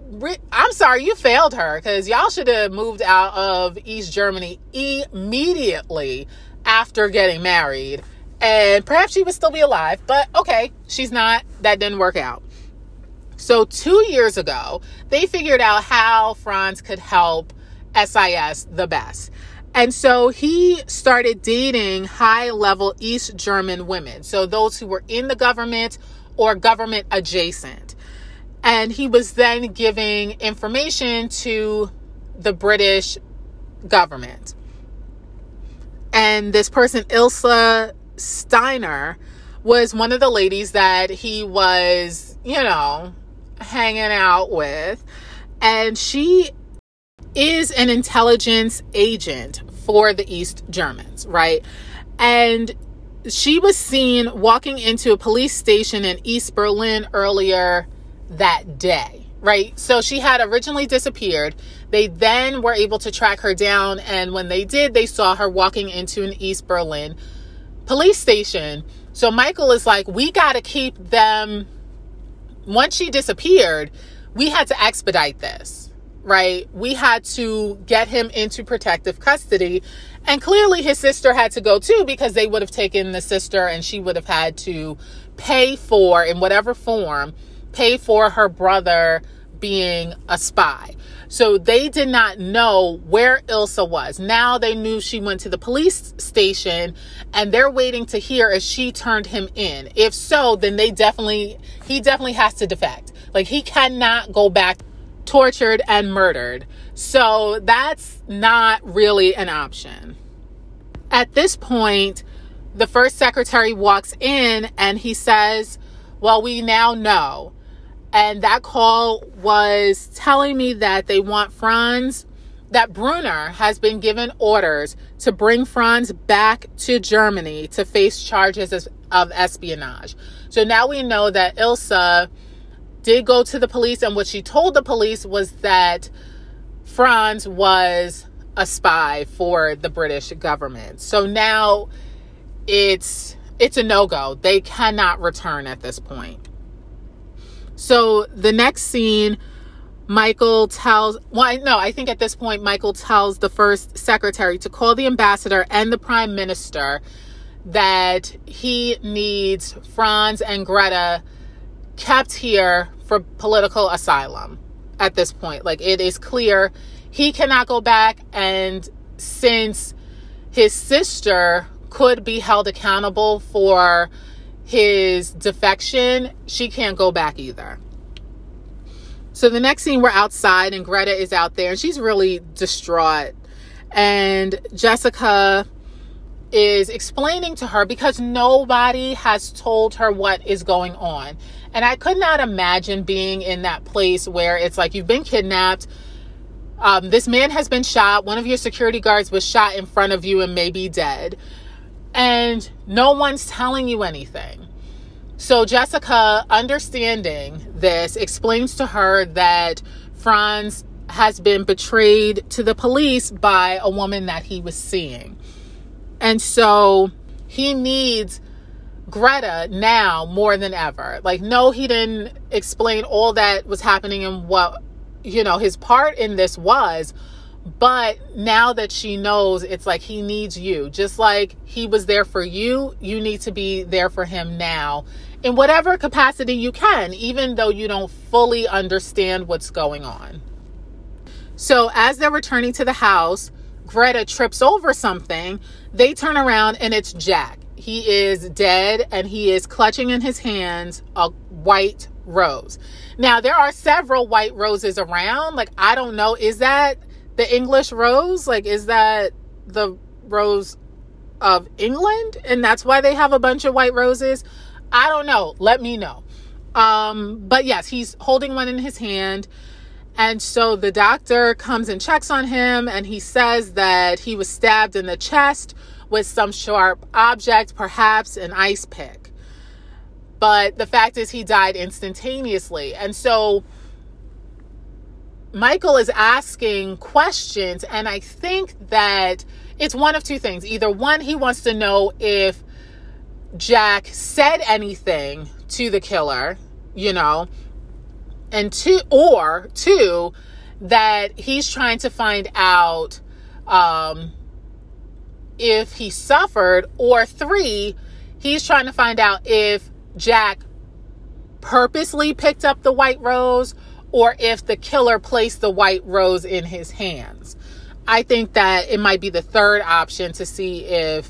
I'm sorry, you failed her because y'all should have moved out of East Germany immediately after getting married. And perhaps she would still be alive, but okay, she's not. That didn't work out. So, two years ago, they figured out how Franz could help SIS the best. And so he started dating high level East German women. So, those who were in the government or government adjacent. And he was then giving information to the British government. And this person, Ilse Steiner, was one of the ladies that he was, you know, hanging out with. And she is an intelligence agent for the East Germans, right? And she was seen walking into a police station in East Berlin earlier that day, right? So she had originally disappeared. They then were able to track her down. And when they did, they saw her walking into an East Berlin police station. So Michael is like, we got to keep them once she disappeared, we had to expedite this, right? We had to get him into protective custody. And clearly his sister had to go too because they would have taken the sister and she would have had to pay for, in whatever form, pay for her brother being a spy. So they did not know where Ilsa was. Now they knew she went to the police station and they're waiting to hear if she turned him in. If so, then they definitely, he definitely has to defect. Like he cannot go back tortured, and murdered. So that's not really an option. At this point, the first secretary walks in and he says, Well, we now know. And that call was telling me that they want Franz, that Brunner has been given orders to bring Franz back to Germany to face charges of espionage. So now we know that Ilsa did go to the police, and what she told the police was that Franz was a spy for the British government. So now it's it's a no-go. They cannot return at this point. So the next scene Michael tells, well, no, I think at this point, Michael tells the first secretary to call the ambassador and the prime minister that he needs Franz and Greta kept here for political asylum at this point. Like it is clear he cannot go back. And since his sister could be held accountable for his defection, she can't go back either. So the next scene, we're outside and Greta is out there and she's really distraught. And Jessica is explaining to her because nobody has told her what is going on. And I could not imagine being in that place where it's like you've been kidnapped. Um, this man has been shot. One of your security guards was shot in front of you and may be dead. And no one's telling you anything. So Jessica, understanding this, explains to her that Franz has been betrayed to the police by a woman that he was seeing. And so he needs Greta now more than ever. Like, no, he didn't explain all that was happening and what, you know, his part in this was. But now that she knows, it's like he needs you. Just like he was there for you, you need to be there for him now in whatever capacity you can, even though you don't fully understand what's going on. So, as they're returning to the house, Greta trips over something. They turn around and it's Jack. He is dead and he is clutching in his hands a white rose. Now, there are several white roses around. Like, I don't know, is that the English rose? Like, is that the rose of England? And that's why they have a bunch of white roses? I don't know. Let me know. Um, but yes, he's holding one in his hand. And so the doctor comes and checks on him, and he says that he was stabbed in the chest with some sharp object, perhaps an ice pick. But the fact is, he died instantaneously. And so Michael is asking questions, and I think that it's one of two things. Either one, he wants to know if Jack said anything to the killer, you know, and two, or two, that he's trying to find out um, if he suffered, or three, he's trying to find out if Jack purposely picked up the white rose or if the killer placed the white rose in his hands. I think that it might be the third option to see if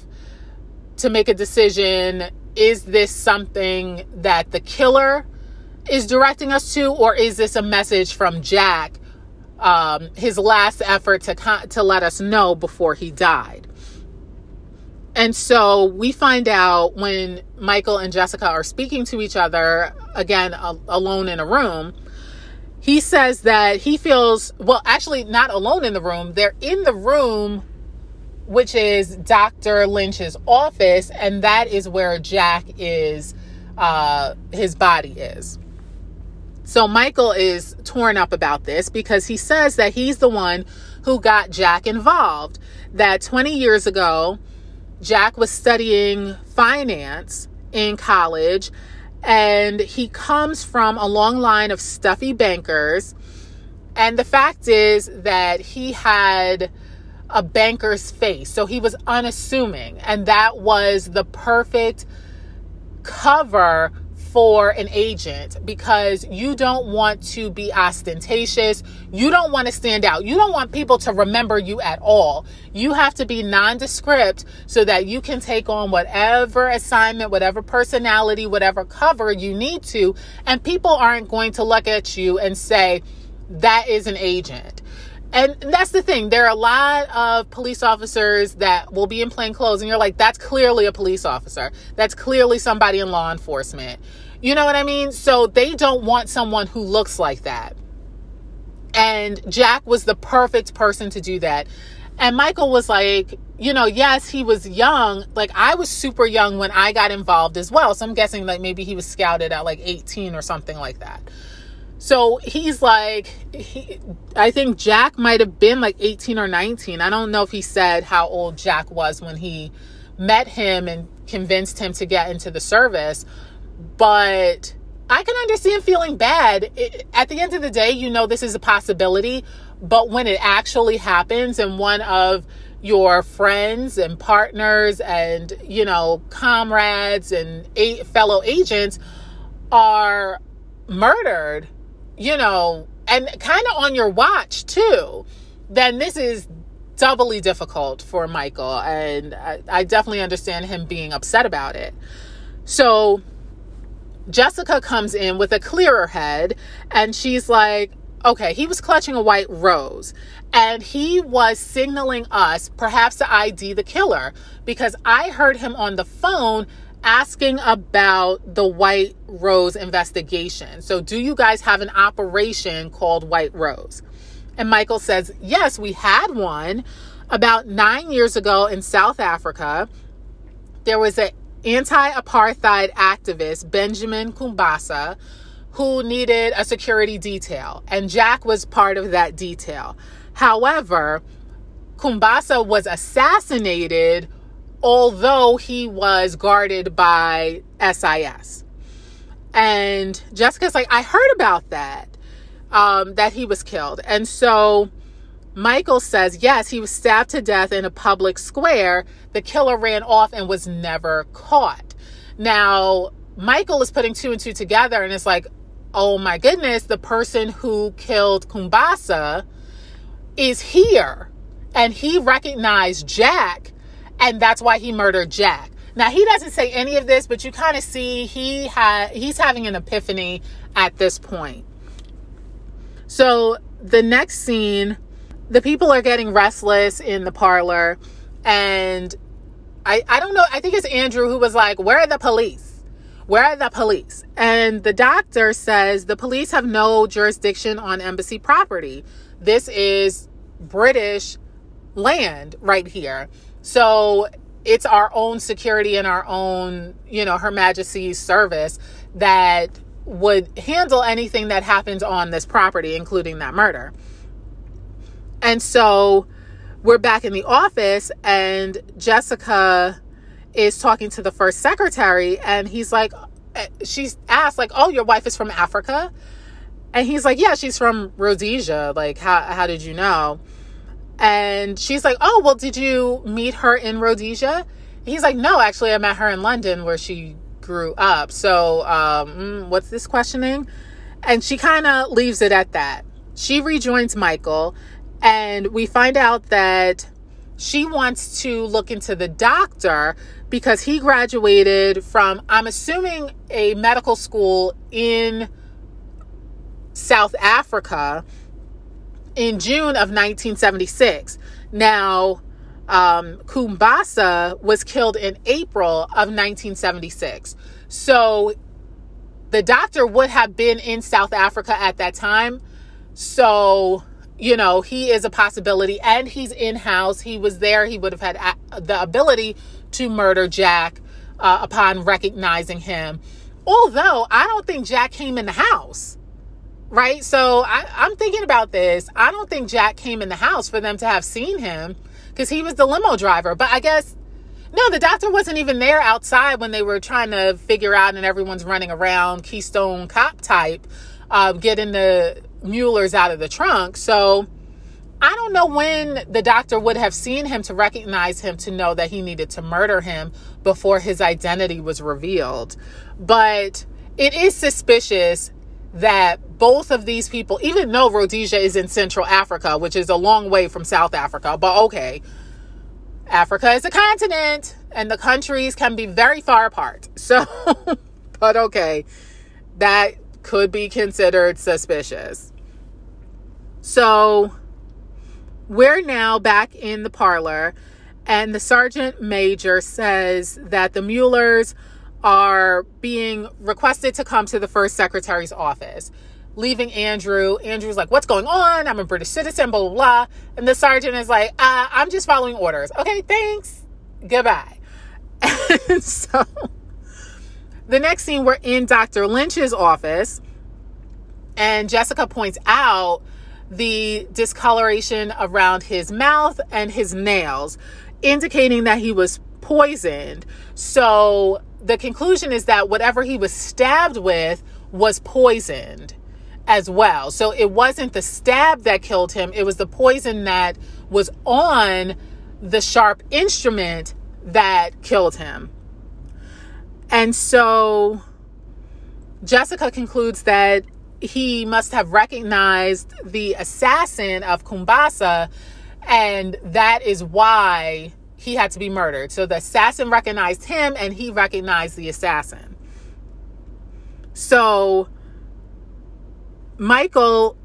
to make a decision is this something that the killer is directing us to, or is this a message from Jack, um, his last effort to to let us know before he died? And so we find out when Michael and Jessica are speaking to each other again a- alone in a room. He says that he feels well, actually, not alone in the room. They're in the room which is Dr. Lynch's office, and that is where Jack is, uh, his body is. So Michael is torn up about this because he says that he's the one who got Jack involved. That 20 years ago, Jack was studying finance in college, and he comes from a long line of stuffy bankers. And the fact is that he had a banker's face. So he was unassuming. And that was the perfect cover for an agent because you don't want to be ostentatious. You don't want to stand out. You don't want people to remember you at all. You have to be nondescript so that you can take on whatever assignment, whatever personality, whatever cover you need to. And people aren't going to look at you and say, that is an agent. And that's the thing. There are a lot of police officers that will be in plain clothes, and you're like, that's clearly a police officer. That's clearly somebody in law enforcement. You know what I mean? So they don't want someone who looks like that. And Jack was the perfect person to do that. And Michael was like, you know, yes, he was young. Like I was super young when I got involved as well. So I'm guessing like maybe he was scouted at like 18 or something like that. So he's like, he, I think Jack might have been like 18 or 19. I don't know if he said how old Jack was when he met him and convinced him to get into the service. But I can understand feeling bad. It, at the end of the day, you know, this is a possibility. But when it actually happens and one of your friends and partners and, you know, comrades and a- fellow agents are murdered, you know, and kind of on your watch too, then this is doubly difficult for Michael. And I, I definitely understand him being upset about it. So, Jessica comes in with a clearer head and she's like, okay, he was clutching a white rose and he was signaling us perhaps to ID the killer because I heard him on the phone asking about the White Rose investigation. So, do you guys have an operation called White Rose? And Michael says, yes, we had one about nine years ago in South Africa. There was an anti apartheid activist, Benjamin Kumbasa, who needed a security detail, and Jack was part of that detail. However, Kumbasa was assassinated, although he was guarded by SIS. And Jessica's like, I heard about that, um, that he was killed. And so Michael says, yes, he was stabbed to death in a public square. The killer ran off and was never caught. Now, Michael is putting two and two together and it's like, oh my goodness, the person who killed Kumbasa is here. And he recognized Jack, and that's why he murdered Jack. Now he doesn't say any of this, but you kind of see he had he's having an epiphany at this point. So the next scene the people are getting restless in the parlor and I, I don't know i think it's andrew who was like where are the police? Where are the police? And the doctor says the police have no jurisdiction on embassy property. This is british land right here. So it's our own security and our own you know her majesty's service that would handle anything that happens on this property including that murder and so we're back in the office, and Jessica is talking to the first secretary, and he's like, eh, she's asked, like, oh, your wife is from Africa? And he's like, yeah, she's from Rhodesia. Like, how, how did you know? And she's like, oh, well, did you meet her in Rhodesia? He's like, no, actually, I met her in London where she grew up. So, um, mm, what's this questioning? And she kind of leaves it at that. She rejoins Michael and we find out that she wants to look into the doctor because he graduated from, I'm assuming, a medical school in South Africa in June of 1976. Now, um, Kumbasa was killed in April of 1976. So the doctor would have been in South Africa at that time. So you know, he is a possibility and he's in house. He was there. He would have had the ability to murder Jack uh, upon recognizing him. Although I don't think Jack came in the house, right? So I, I'm thinking about this. I don't think Jack came in the house for them to have seen him because he was the limo driver. But I guess, no, the doctor wasn't even there outside when they were trying to figure out and everyone's running around Keystone cop type, uh, getting the Mueller's out of the trunk. So I don't know when the doctor would have seen him to recognize him to know that he needed to murder him before his identity was revealed. But it is suspicious that both of these people, even though Rhodesia is in Central Africa, which is a long way from South Africa, but okay, Africa is a continent and the countries can be very far apart. So, but okay, that could be considered suspicious. So we're now back in the parlor, and the sergeant major says that the Muellers are being requested to come to the first secretary's office, leaving Andrew. Andrew's like, What's going on? I'm a British citizen, blah, blah, blah. And the sergeant is like, uh, I'm just following orders. Okay, thanks. Goodbye. And so the next scene, we're in Dr. Lynch's office, and Jessica points out the discoloration around his mouth and his nails, indicating that he was poisoned. So the conclusion is that whatever he was stabbed with was poisoned as well. So it wasn't the stab that killed him, it was the poison that was on the sharp instrument that killed him. And so Jessica concludes that he must have recognized the assassin of Kumbasa, and that is why he had to be murdered. So the assassin recognized him, and he recognized the assassin. So Michael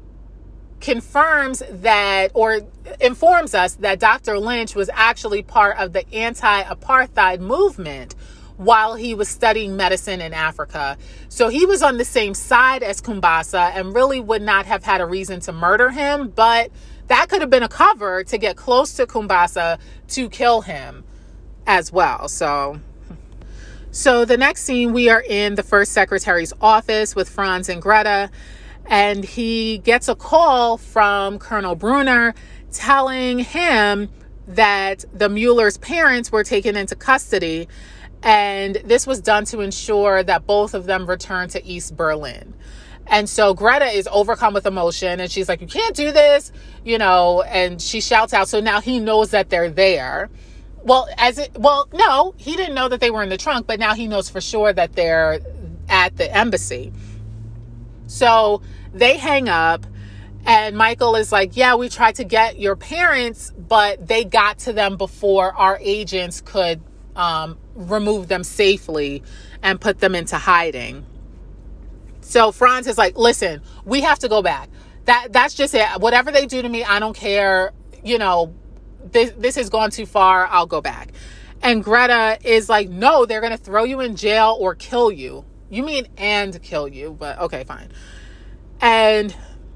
confirms that or informs us that Dr. Lynch was actually part of the anti apartheid movement while he was studying medicine in Africa. So he was on the same side as Kumbasa and really would not have had a reason to murder him, but that could have been a cover to get close to Kumbasa to kill him as well. So so the next scene we are in the first secretary's office with Franz and Greta and he gets a call from Colonel Brunner telling him that the Mueller's parents were taken into custody and this was done to ensure that both of them return to East Berlin. And so Greta is overcome with emotion and she's like, You can't do this, you know, and she shouts out. So now he knows that they're there. Well, as it, well, no, he didn't know that they were in the trunk, but now he knows for sure that they're at the embassy. So they hang up and Michael is like, Yeah, we tried to get your parents, but they got to them before our agents could um, remove them safely and put them into hiding. So Franz is like, listen, we have to go back. That that's just it. Whatever they do to me, I don't care. You know, this this has gone too far. I'll go back. And Greta is like, no, they're gonna throw you in jail or kill you. You mean and kill you, but okay, fine. And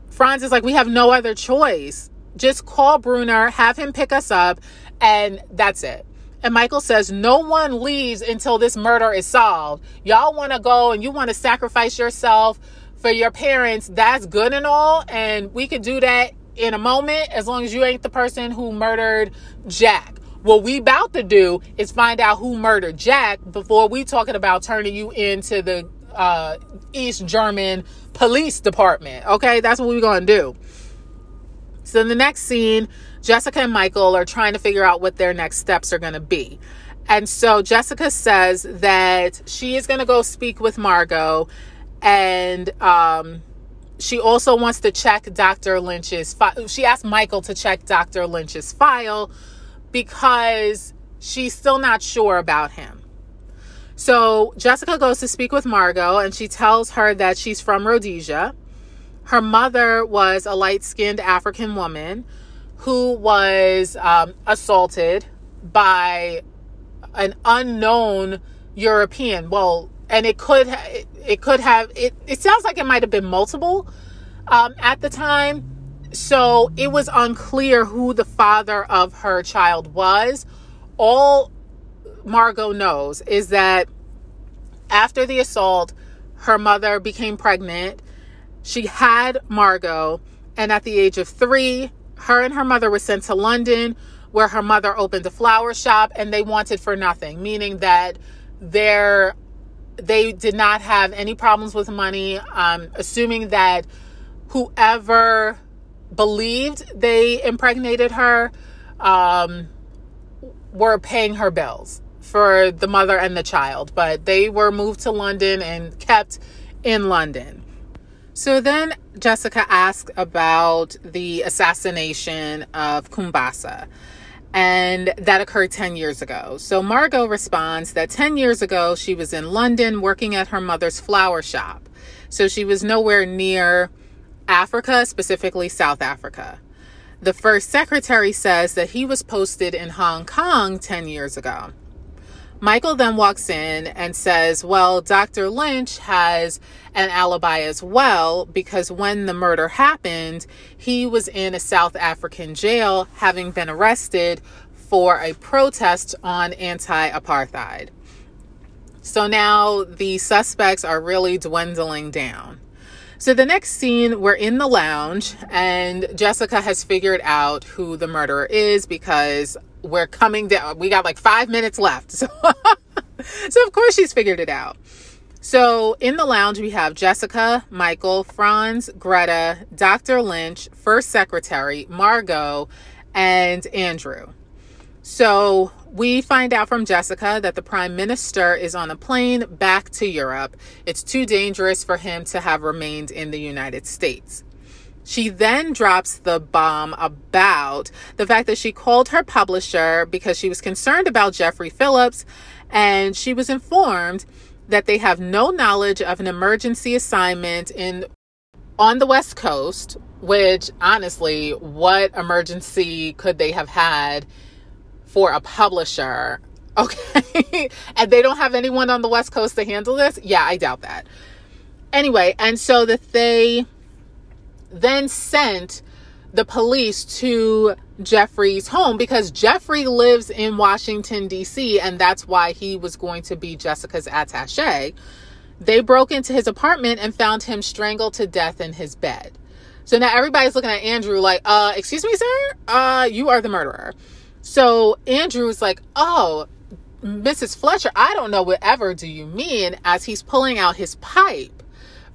Franz is like, we have no other choice. Just call Brunner, have him pick us up, and that's it. And Michael says, No one leaves until this murder is solved. Y'all want to go and you want to sacrifice yourself for your parents. That's good and all. And we could do that in a moment as long as you ain't the person who murdered Jack. What we about to do is find out who murdered Jack before we talking about turning you into the uh, East German police department. Okay, that's what we're gonna do. So in the next scene, Jessica and Michael are trying to figure out what their next steps are going to be. And so Jessica says that she is going to go speak with Margot and um, she also wants to check Dr. Lynch's file. She asked Michael to check Dr. Lynch's file because she's still not sure about him. So Jessica goes to speak with Margot and she tells her that she's from Rhodesia her mother was a light skinned African woman who was um, assaulted by an unknown European. Well, and it could it could have it. It sounds like it might have been multiple um, at the time. So it was unclear who the father of her child was. All Margot knows is that after the assault, her mother became pregnant she had Margot, and at the age of three, her and her mother were sent to London, where her mother opened a flower shop, and they wanted for nothing, meaning that their they did not have any problems with money. Um, assuming that whoever believed they impregnated her um, were paying her bills for the mother and the child, but they were moved to London and kept in London. So then Jessica asked about the assassination of Kumbasa. And that occurred 10 years ago. So Margot responds that 10 years ago she was in London working at her mother's flower shop. So she was nowhere near Africa, specifically South Africa. The first secretary says that he was posted in Hong Kong 10 years ago. Michael then walks in and says, Well, Dr. Lynch has an alibi as well because when the murder happened, he was in a South African jail having been arrested for a protest on anti apartheid. So now the suspects are really dwindling down. So the next scene, we're in the lounge, and Jessica has figured out who the murderer is because we're coming down. We got like five minutes left. So, so of course she's figured it out. So in the lounge, we have Jessica, Michael, Franz, Greta, Dr. Lynch, First Secretary, Margot, and Andrew. So we find out from Jessica that the Prime Minister is on a plane back to Europe. It's too dangerous for him to have remained in the United States. She then drops the bomb about the fact that she called her publisher because she was concerned about Jeffrey Phillips and she was informed that they have no knowledge of an emergency assignment in on the West Coast, which honestly, what emergency could they have had for a publisher? Okay. and they don't have anyone on the West Coast to handle this? Yeah, I doubt that. Anyway, and so that they then sent the police to Jeffrey's home because Jeffrey lives in Washington, D.C., and that's why he was going to be Jessica's attache. They broke into his apartment and found him strangled to death in his bed. So now everybody's looking at Andrew like, uh, excuse me, sir? Uh, you are the murderer. So Andrew's like, oh, Mrs. Fletcher, I don't know whatever do you mean as he's pulling out his pipe,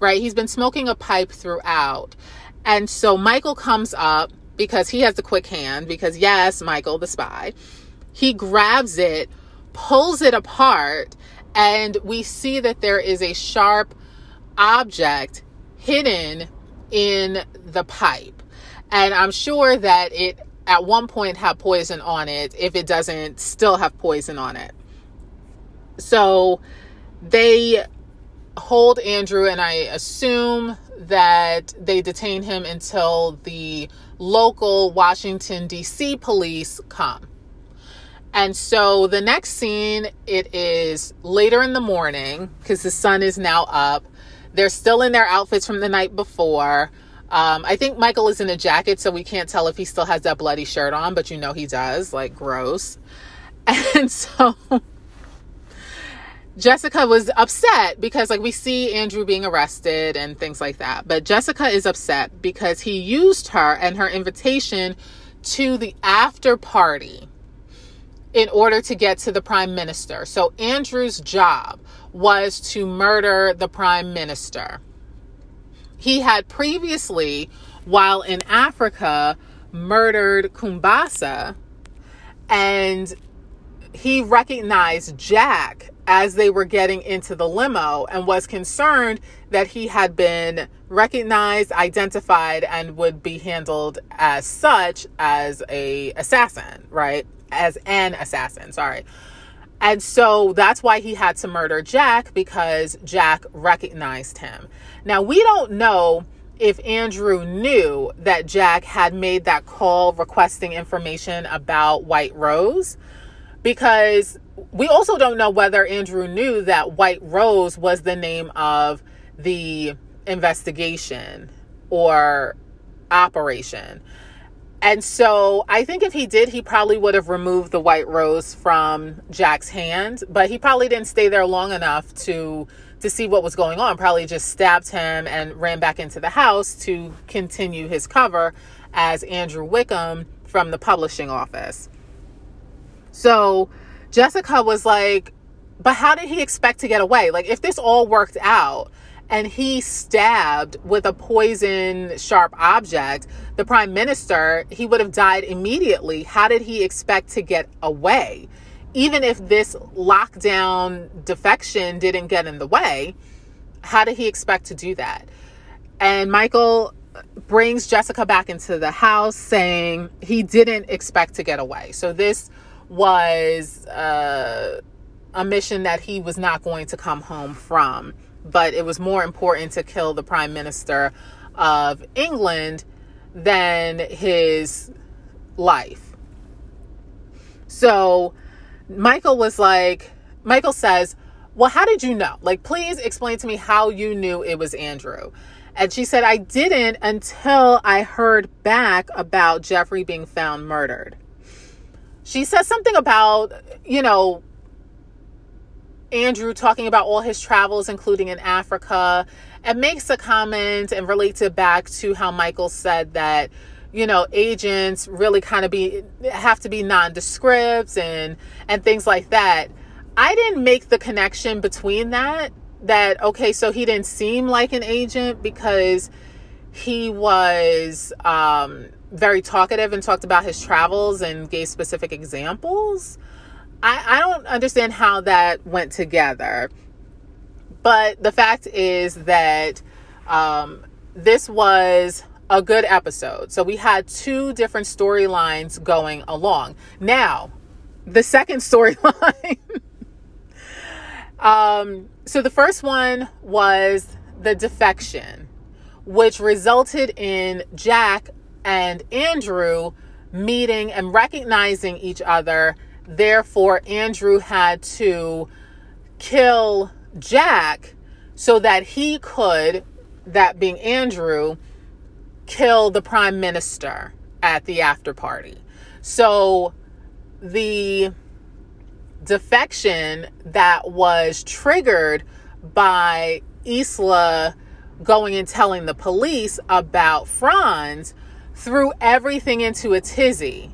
right? He's been smoking a pipe throughout. And so Michael comes up because he has the quick hand, because yes, Michael, the spy, he grabs it, pulls it apart, and we see that there is a sharp object hidden in the pipe. And I'm sure that it at one point had poison on it if it doesn't still have poison on it. So they hold Andrew, and I assume that they detain him until the local Washington, D.C. police come. And so the next scene, it is later in the morning because the sun is now up. They're still in their outfits from the night before. Um, I think Michael is in a jacket, so we can't tell if he still has that bloody shirt on, but you know he does. Like, gross. And so Jessica was upset because, like, we see Andrew being arrested and things like that. But Jessica is upset because he used her and her invitation to the after party in order to get to the prime minister. So Andrew's job was to murder the prime minister. He had previously, while in Africa, murdered Kumbasa, and he recognized Jack as they were getting into the limo and was concerned that he had been recognized, identified, and would be handled as such as a assassin, right? As an assassin, sorry. And so that's why he had to murder Jack because Jack recognized him. Now, we don't know if Andrew knew that Jack had made that call requesting information about White Rose because we also don't know whether Andrew knew that White Rose was the name of the investigation or operation. And so I think if he did, he probably would have removed the white rose from Jack's hand, but he probably didn't stay there long enough to to see what was going on. Probably just stabbed him and ran back into the house to continue his cover as Andrew Wickham from the publishing office. So Jessica was like, but how did he expect to get away? Like, if this all worked out, and he stabbed with a poison sharp object the prime minister, he would have died immediately. How did he expect to get away? Even if this lockdown defection didn't get in the way, how did he expect to do that? And Michael brings Jessica back into the house saying he didn't expect to get away. So this was uh, a mission that he was not going to come home from but it was more important to kill the prime minister of England than his life. So Michael was like, Michael says, Well, how did you know? Like, please explain to me how you knew it was Andrew. And she said, I didn't until I heard back about Jeffrey being found murdered. She says something about, you know, Andrew talking about all his travels, including in Africa, and makes a comment and relates it back to how Michael said that, you know, agents really kind of be have to be nondescript and and things like that. I didn't make the connection between that that okay, so he didn't seem like an agent because he was um, very talkative and talked about his travels and gave specific examples. I, I don't understand how that went together. But the fact is that um, this was a good episode. So we had two different storylines going along. Now, the second storyline. um, so the first one was the defection, which resulted in Jack and Andrew meeting and recognizing each other Therefore, Andrew had to kill Jack so that he could, that being Andrew, kill the prime minister at the after party. So the defection that was triggered by Isla going and telling the police about Franz threw everything into a tizzy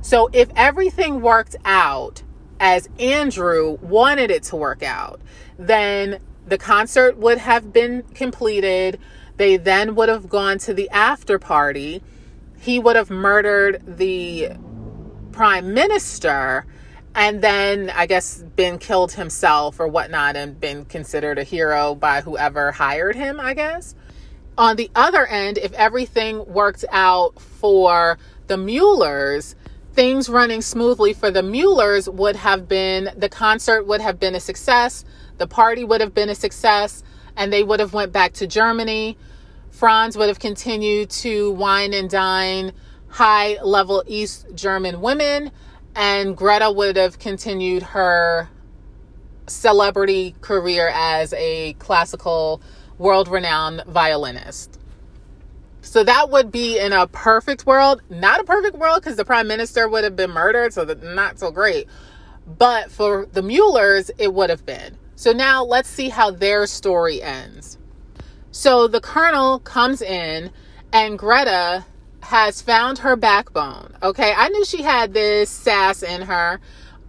so if everything worked out as Andrew wanted it to work out, then the concert would have been completed. They then would have gone to the after party. He would have murdered the prime minister and then I guess been killed himself or whatnot and been considered a hero by whoever hired him, I guess. On the other end, if everything worked out for the Muellers, things running smoothly for the Muellers would have been the concert would have been a success, the party would have been a success, and they would have went back to Germany. Franz would have continued to wine and dine high level East German women, and Greta would have continued her celebrity career as a classical world renowned violinist. So that would be in a perfect world, not a perfect world because the prime minister would have been murdered, so not so great. But for the Muellers, it would have been. So now let's see how their story ends. So the colonel comes in, and Greta has found her backbone. Okay, I knew she had this sass in her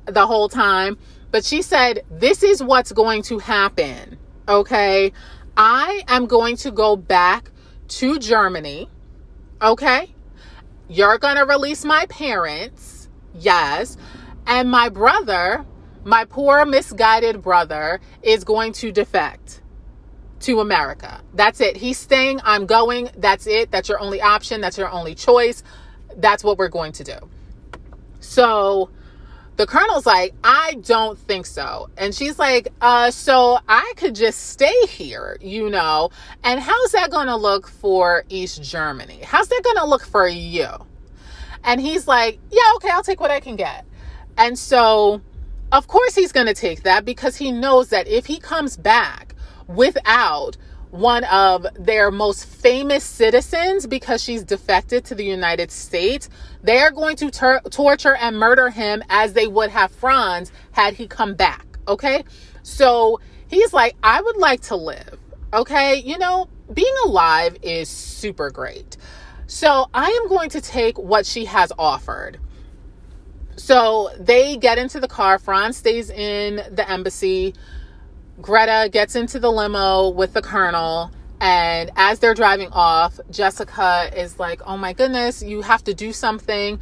the whole time, but she said, This is what's going to happen. Okay, I am going to go back to Germany. Okay. You're going to release my parents. Yes. And my brother, my poor misguided brother, is going to defect to America. That's it. He's staying. I'm going. That's it. That's your only option. That's your only choice. That's what we're going to do. So the colonel's like, I don't think so. And she's like, uh, so I could just stay here, you know, and how's that going to look for East Germany? How's that going to look for you? And he's like, yeah, okay, I'll take what I can get. And so, of course, he's going to take that because he knows that if he comes back without one of their most famous citizens because she's defected to the United States. They are going to ter- torture and murder him as they would have Franz had he come back. Okay. So he's like, I would like to live. Okay. You know, being alive is super great. So I am going to take what she has offered. So they get into the car. Franz stays in the embassy. Greta gets into the limo with the colonel. And as they're driving off, Jessica is like, Oh my goodness, you have to do something.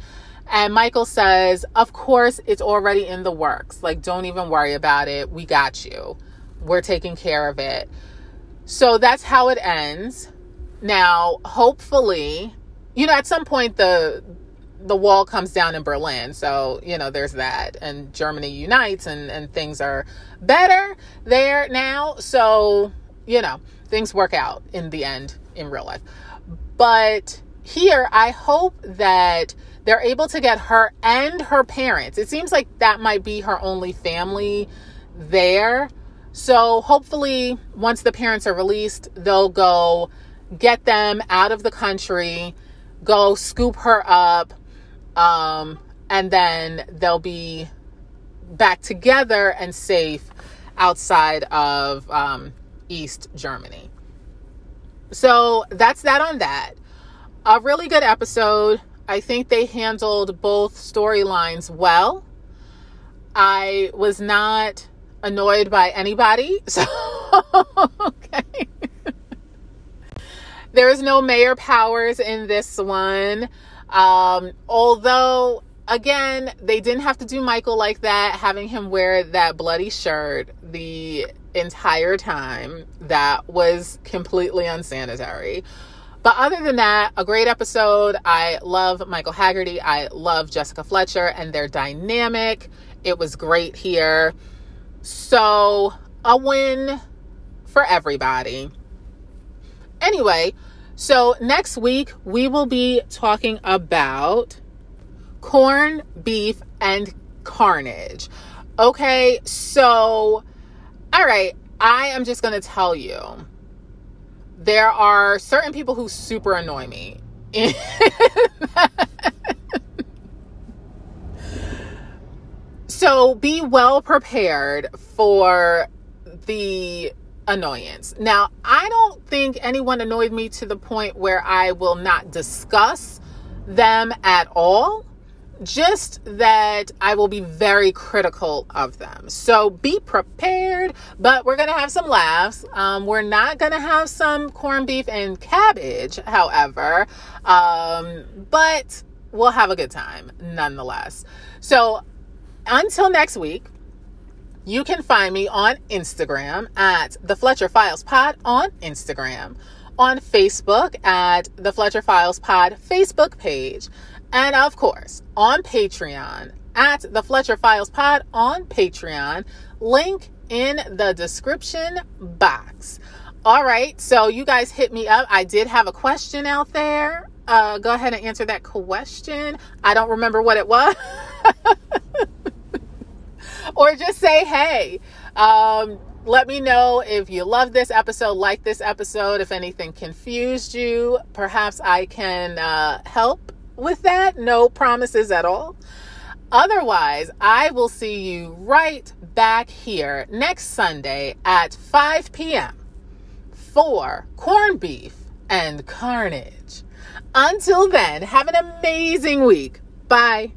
And Michael says, Of course, it's already in the works. Like, don't even worry about it. We got you. We're taking care of it. So that's how it ends. Now, hopefully, you know, at some point the the wall comes down in Berlin. So, you know, there's that. And Germany unites and, and things are better there now. So, you know, things work out in the end in real life. But here, I hope that they're able to get her and her parents. It seems like that might be her only family there. So hopefully, once the parents are released, they'll go get them out of the country, go scoop her up, um, and then they'll be back together and safe outside of um, East Germany. So that's that on that. A really good episode. I think they handled both storylines well. I was not annoyed by anybody. So, okay. there is no Mayor Powers in this one. Um, although, again, they didn't have to do Michael like that, having him wear that bloody shirt the entire time. That was completely unsanitary. But other than that, a great episode. I love Michael Haggerty. I love Jessica Fletcher and their dynamic. It was great here. So, a win for everybody. Anyway, so next week we will be talking about corn, beef, and carnage. Okay, so, all right, I am just going to tell you there are certain people who super annoy me. so be well prepared for the annoyance. Now, I don't think anyone annoyed me to the point where I will not discuss them at all just that I will be very critical of them. So be prepared, but we're going to have some laughs. Um, we're not going to have some corned beef and cabbage, however, um, but we'll have a good time nonetheless. So until next week, you can find me on Instagram at the Fletcher Files Pod on Instagram, on Facebook at the Fletcher Files Pod Facebook page and of course, on Patreon at the Fletcher Files Pod on Patreon. Link in the description box. All right, so you guys hit me up. I did have a question out there. Uh, go ahead and answer that question. I don't remember what it was. or just say, hey, um, let me know if you love this episode, like this episode, if anything confused you. Perhaps I can uh, help with that. No promises at all. Otherwise, I will see you right back here next Sunday at 5 p.m. for corned beef and carnage. Until then, have an amazing week. Bye.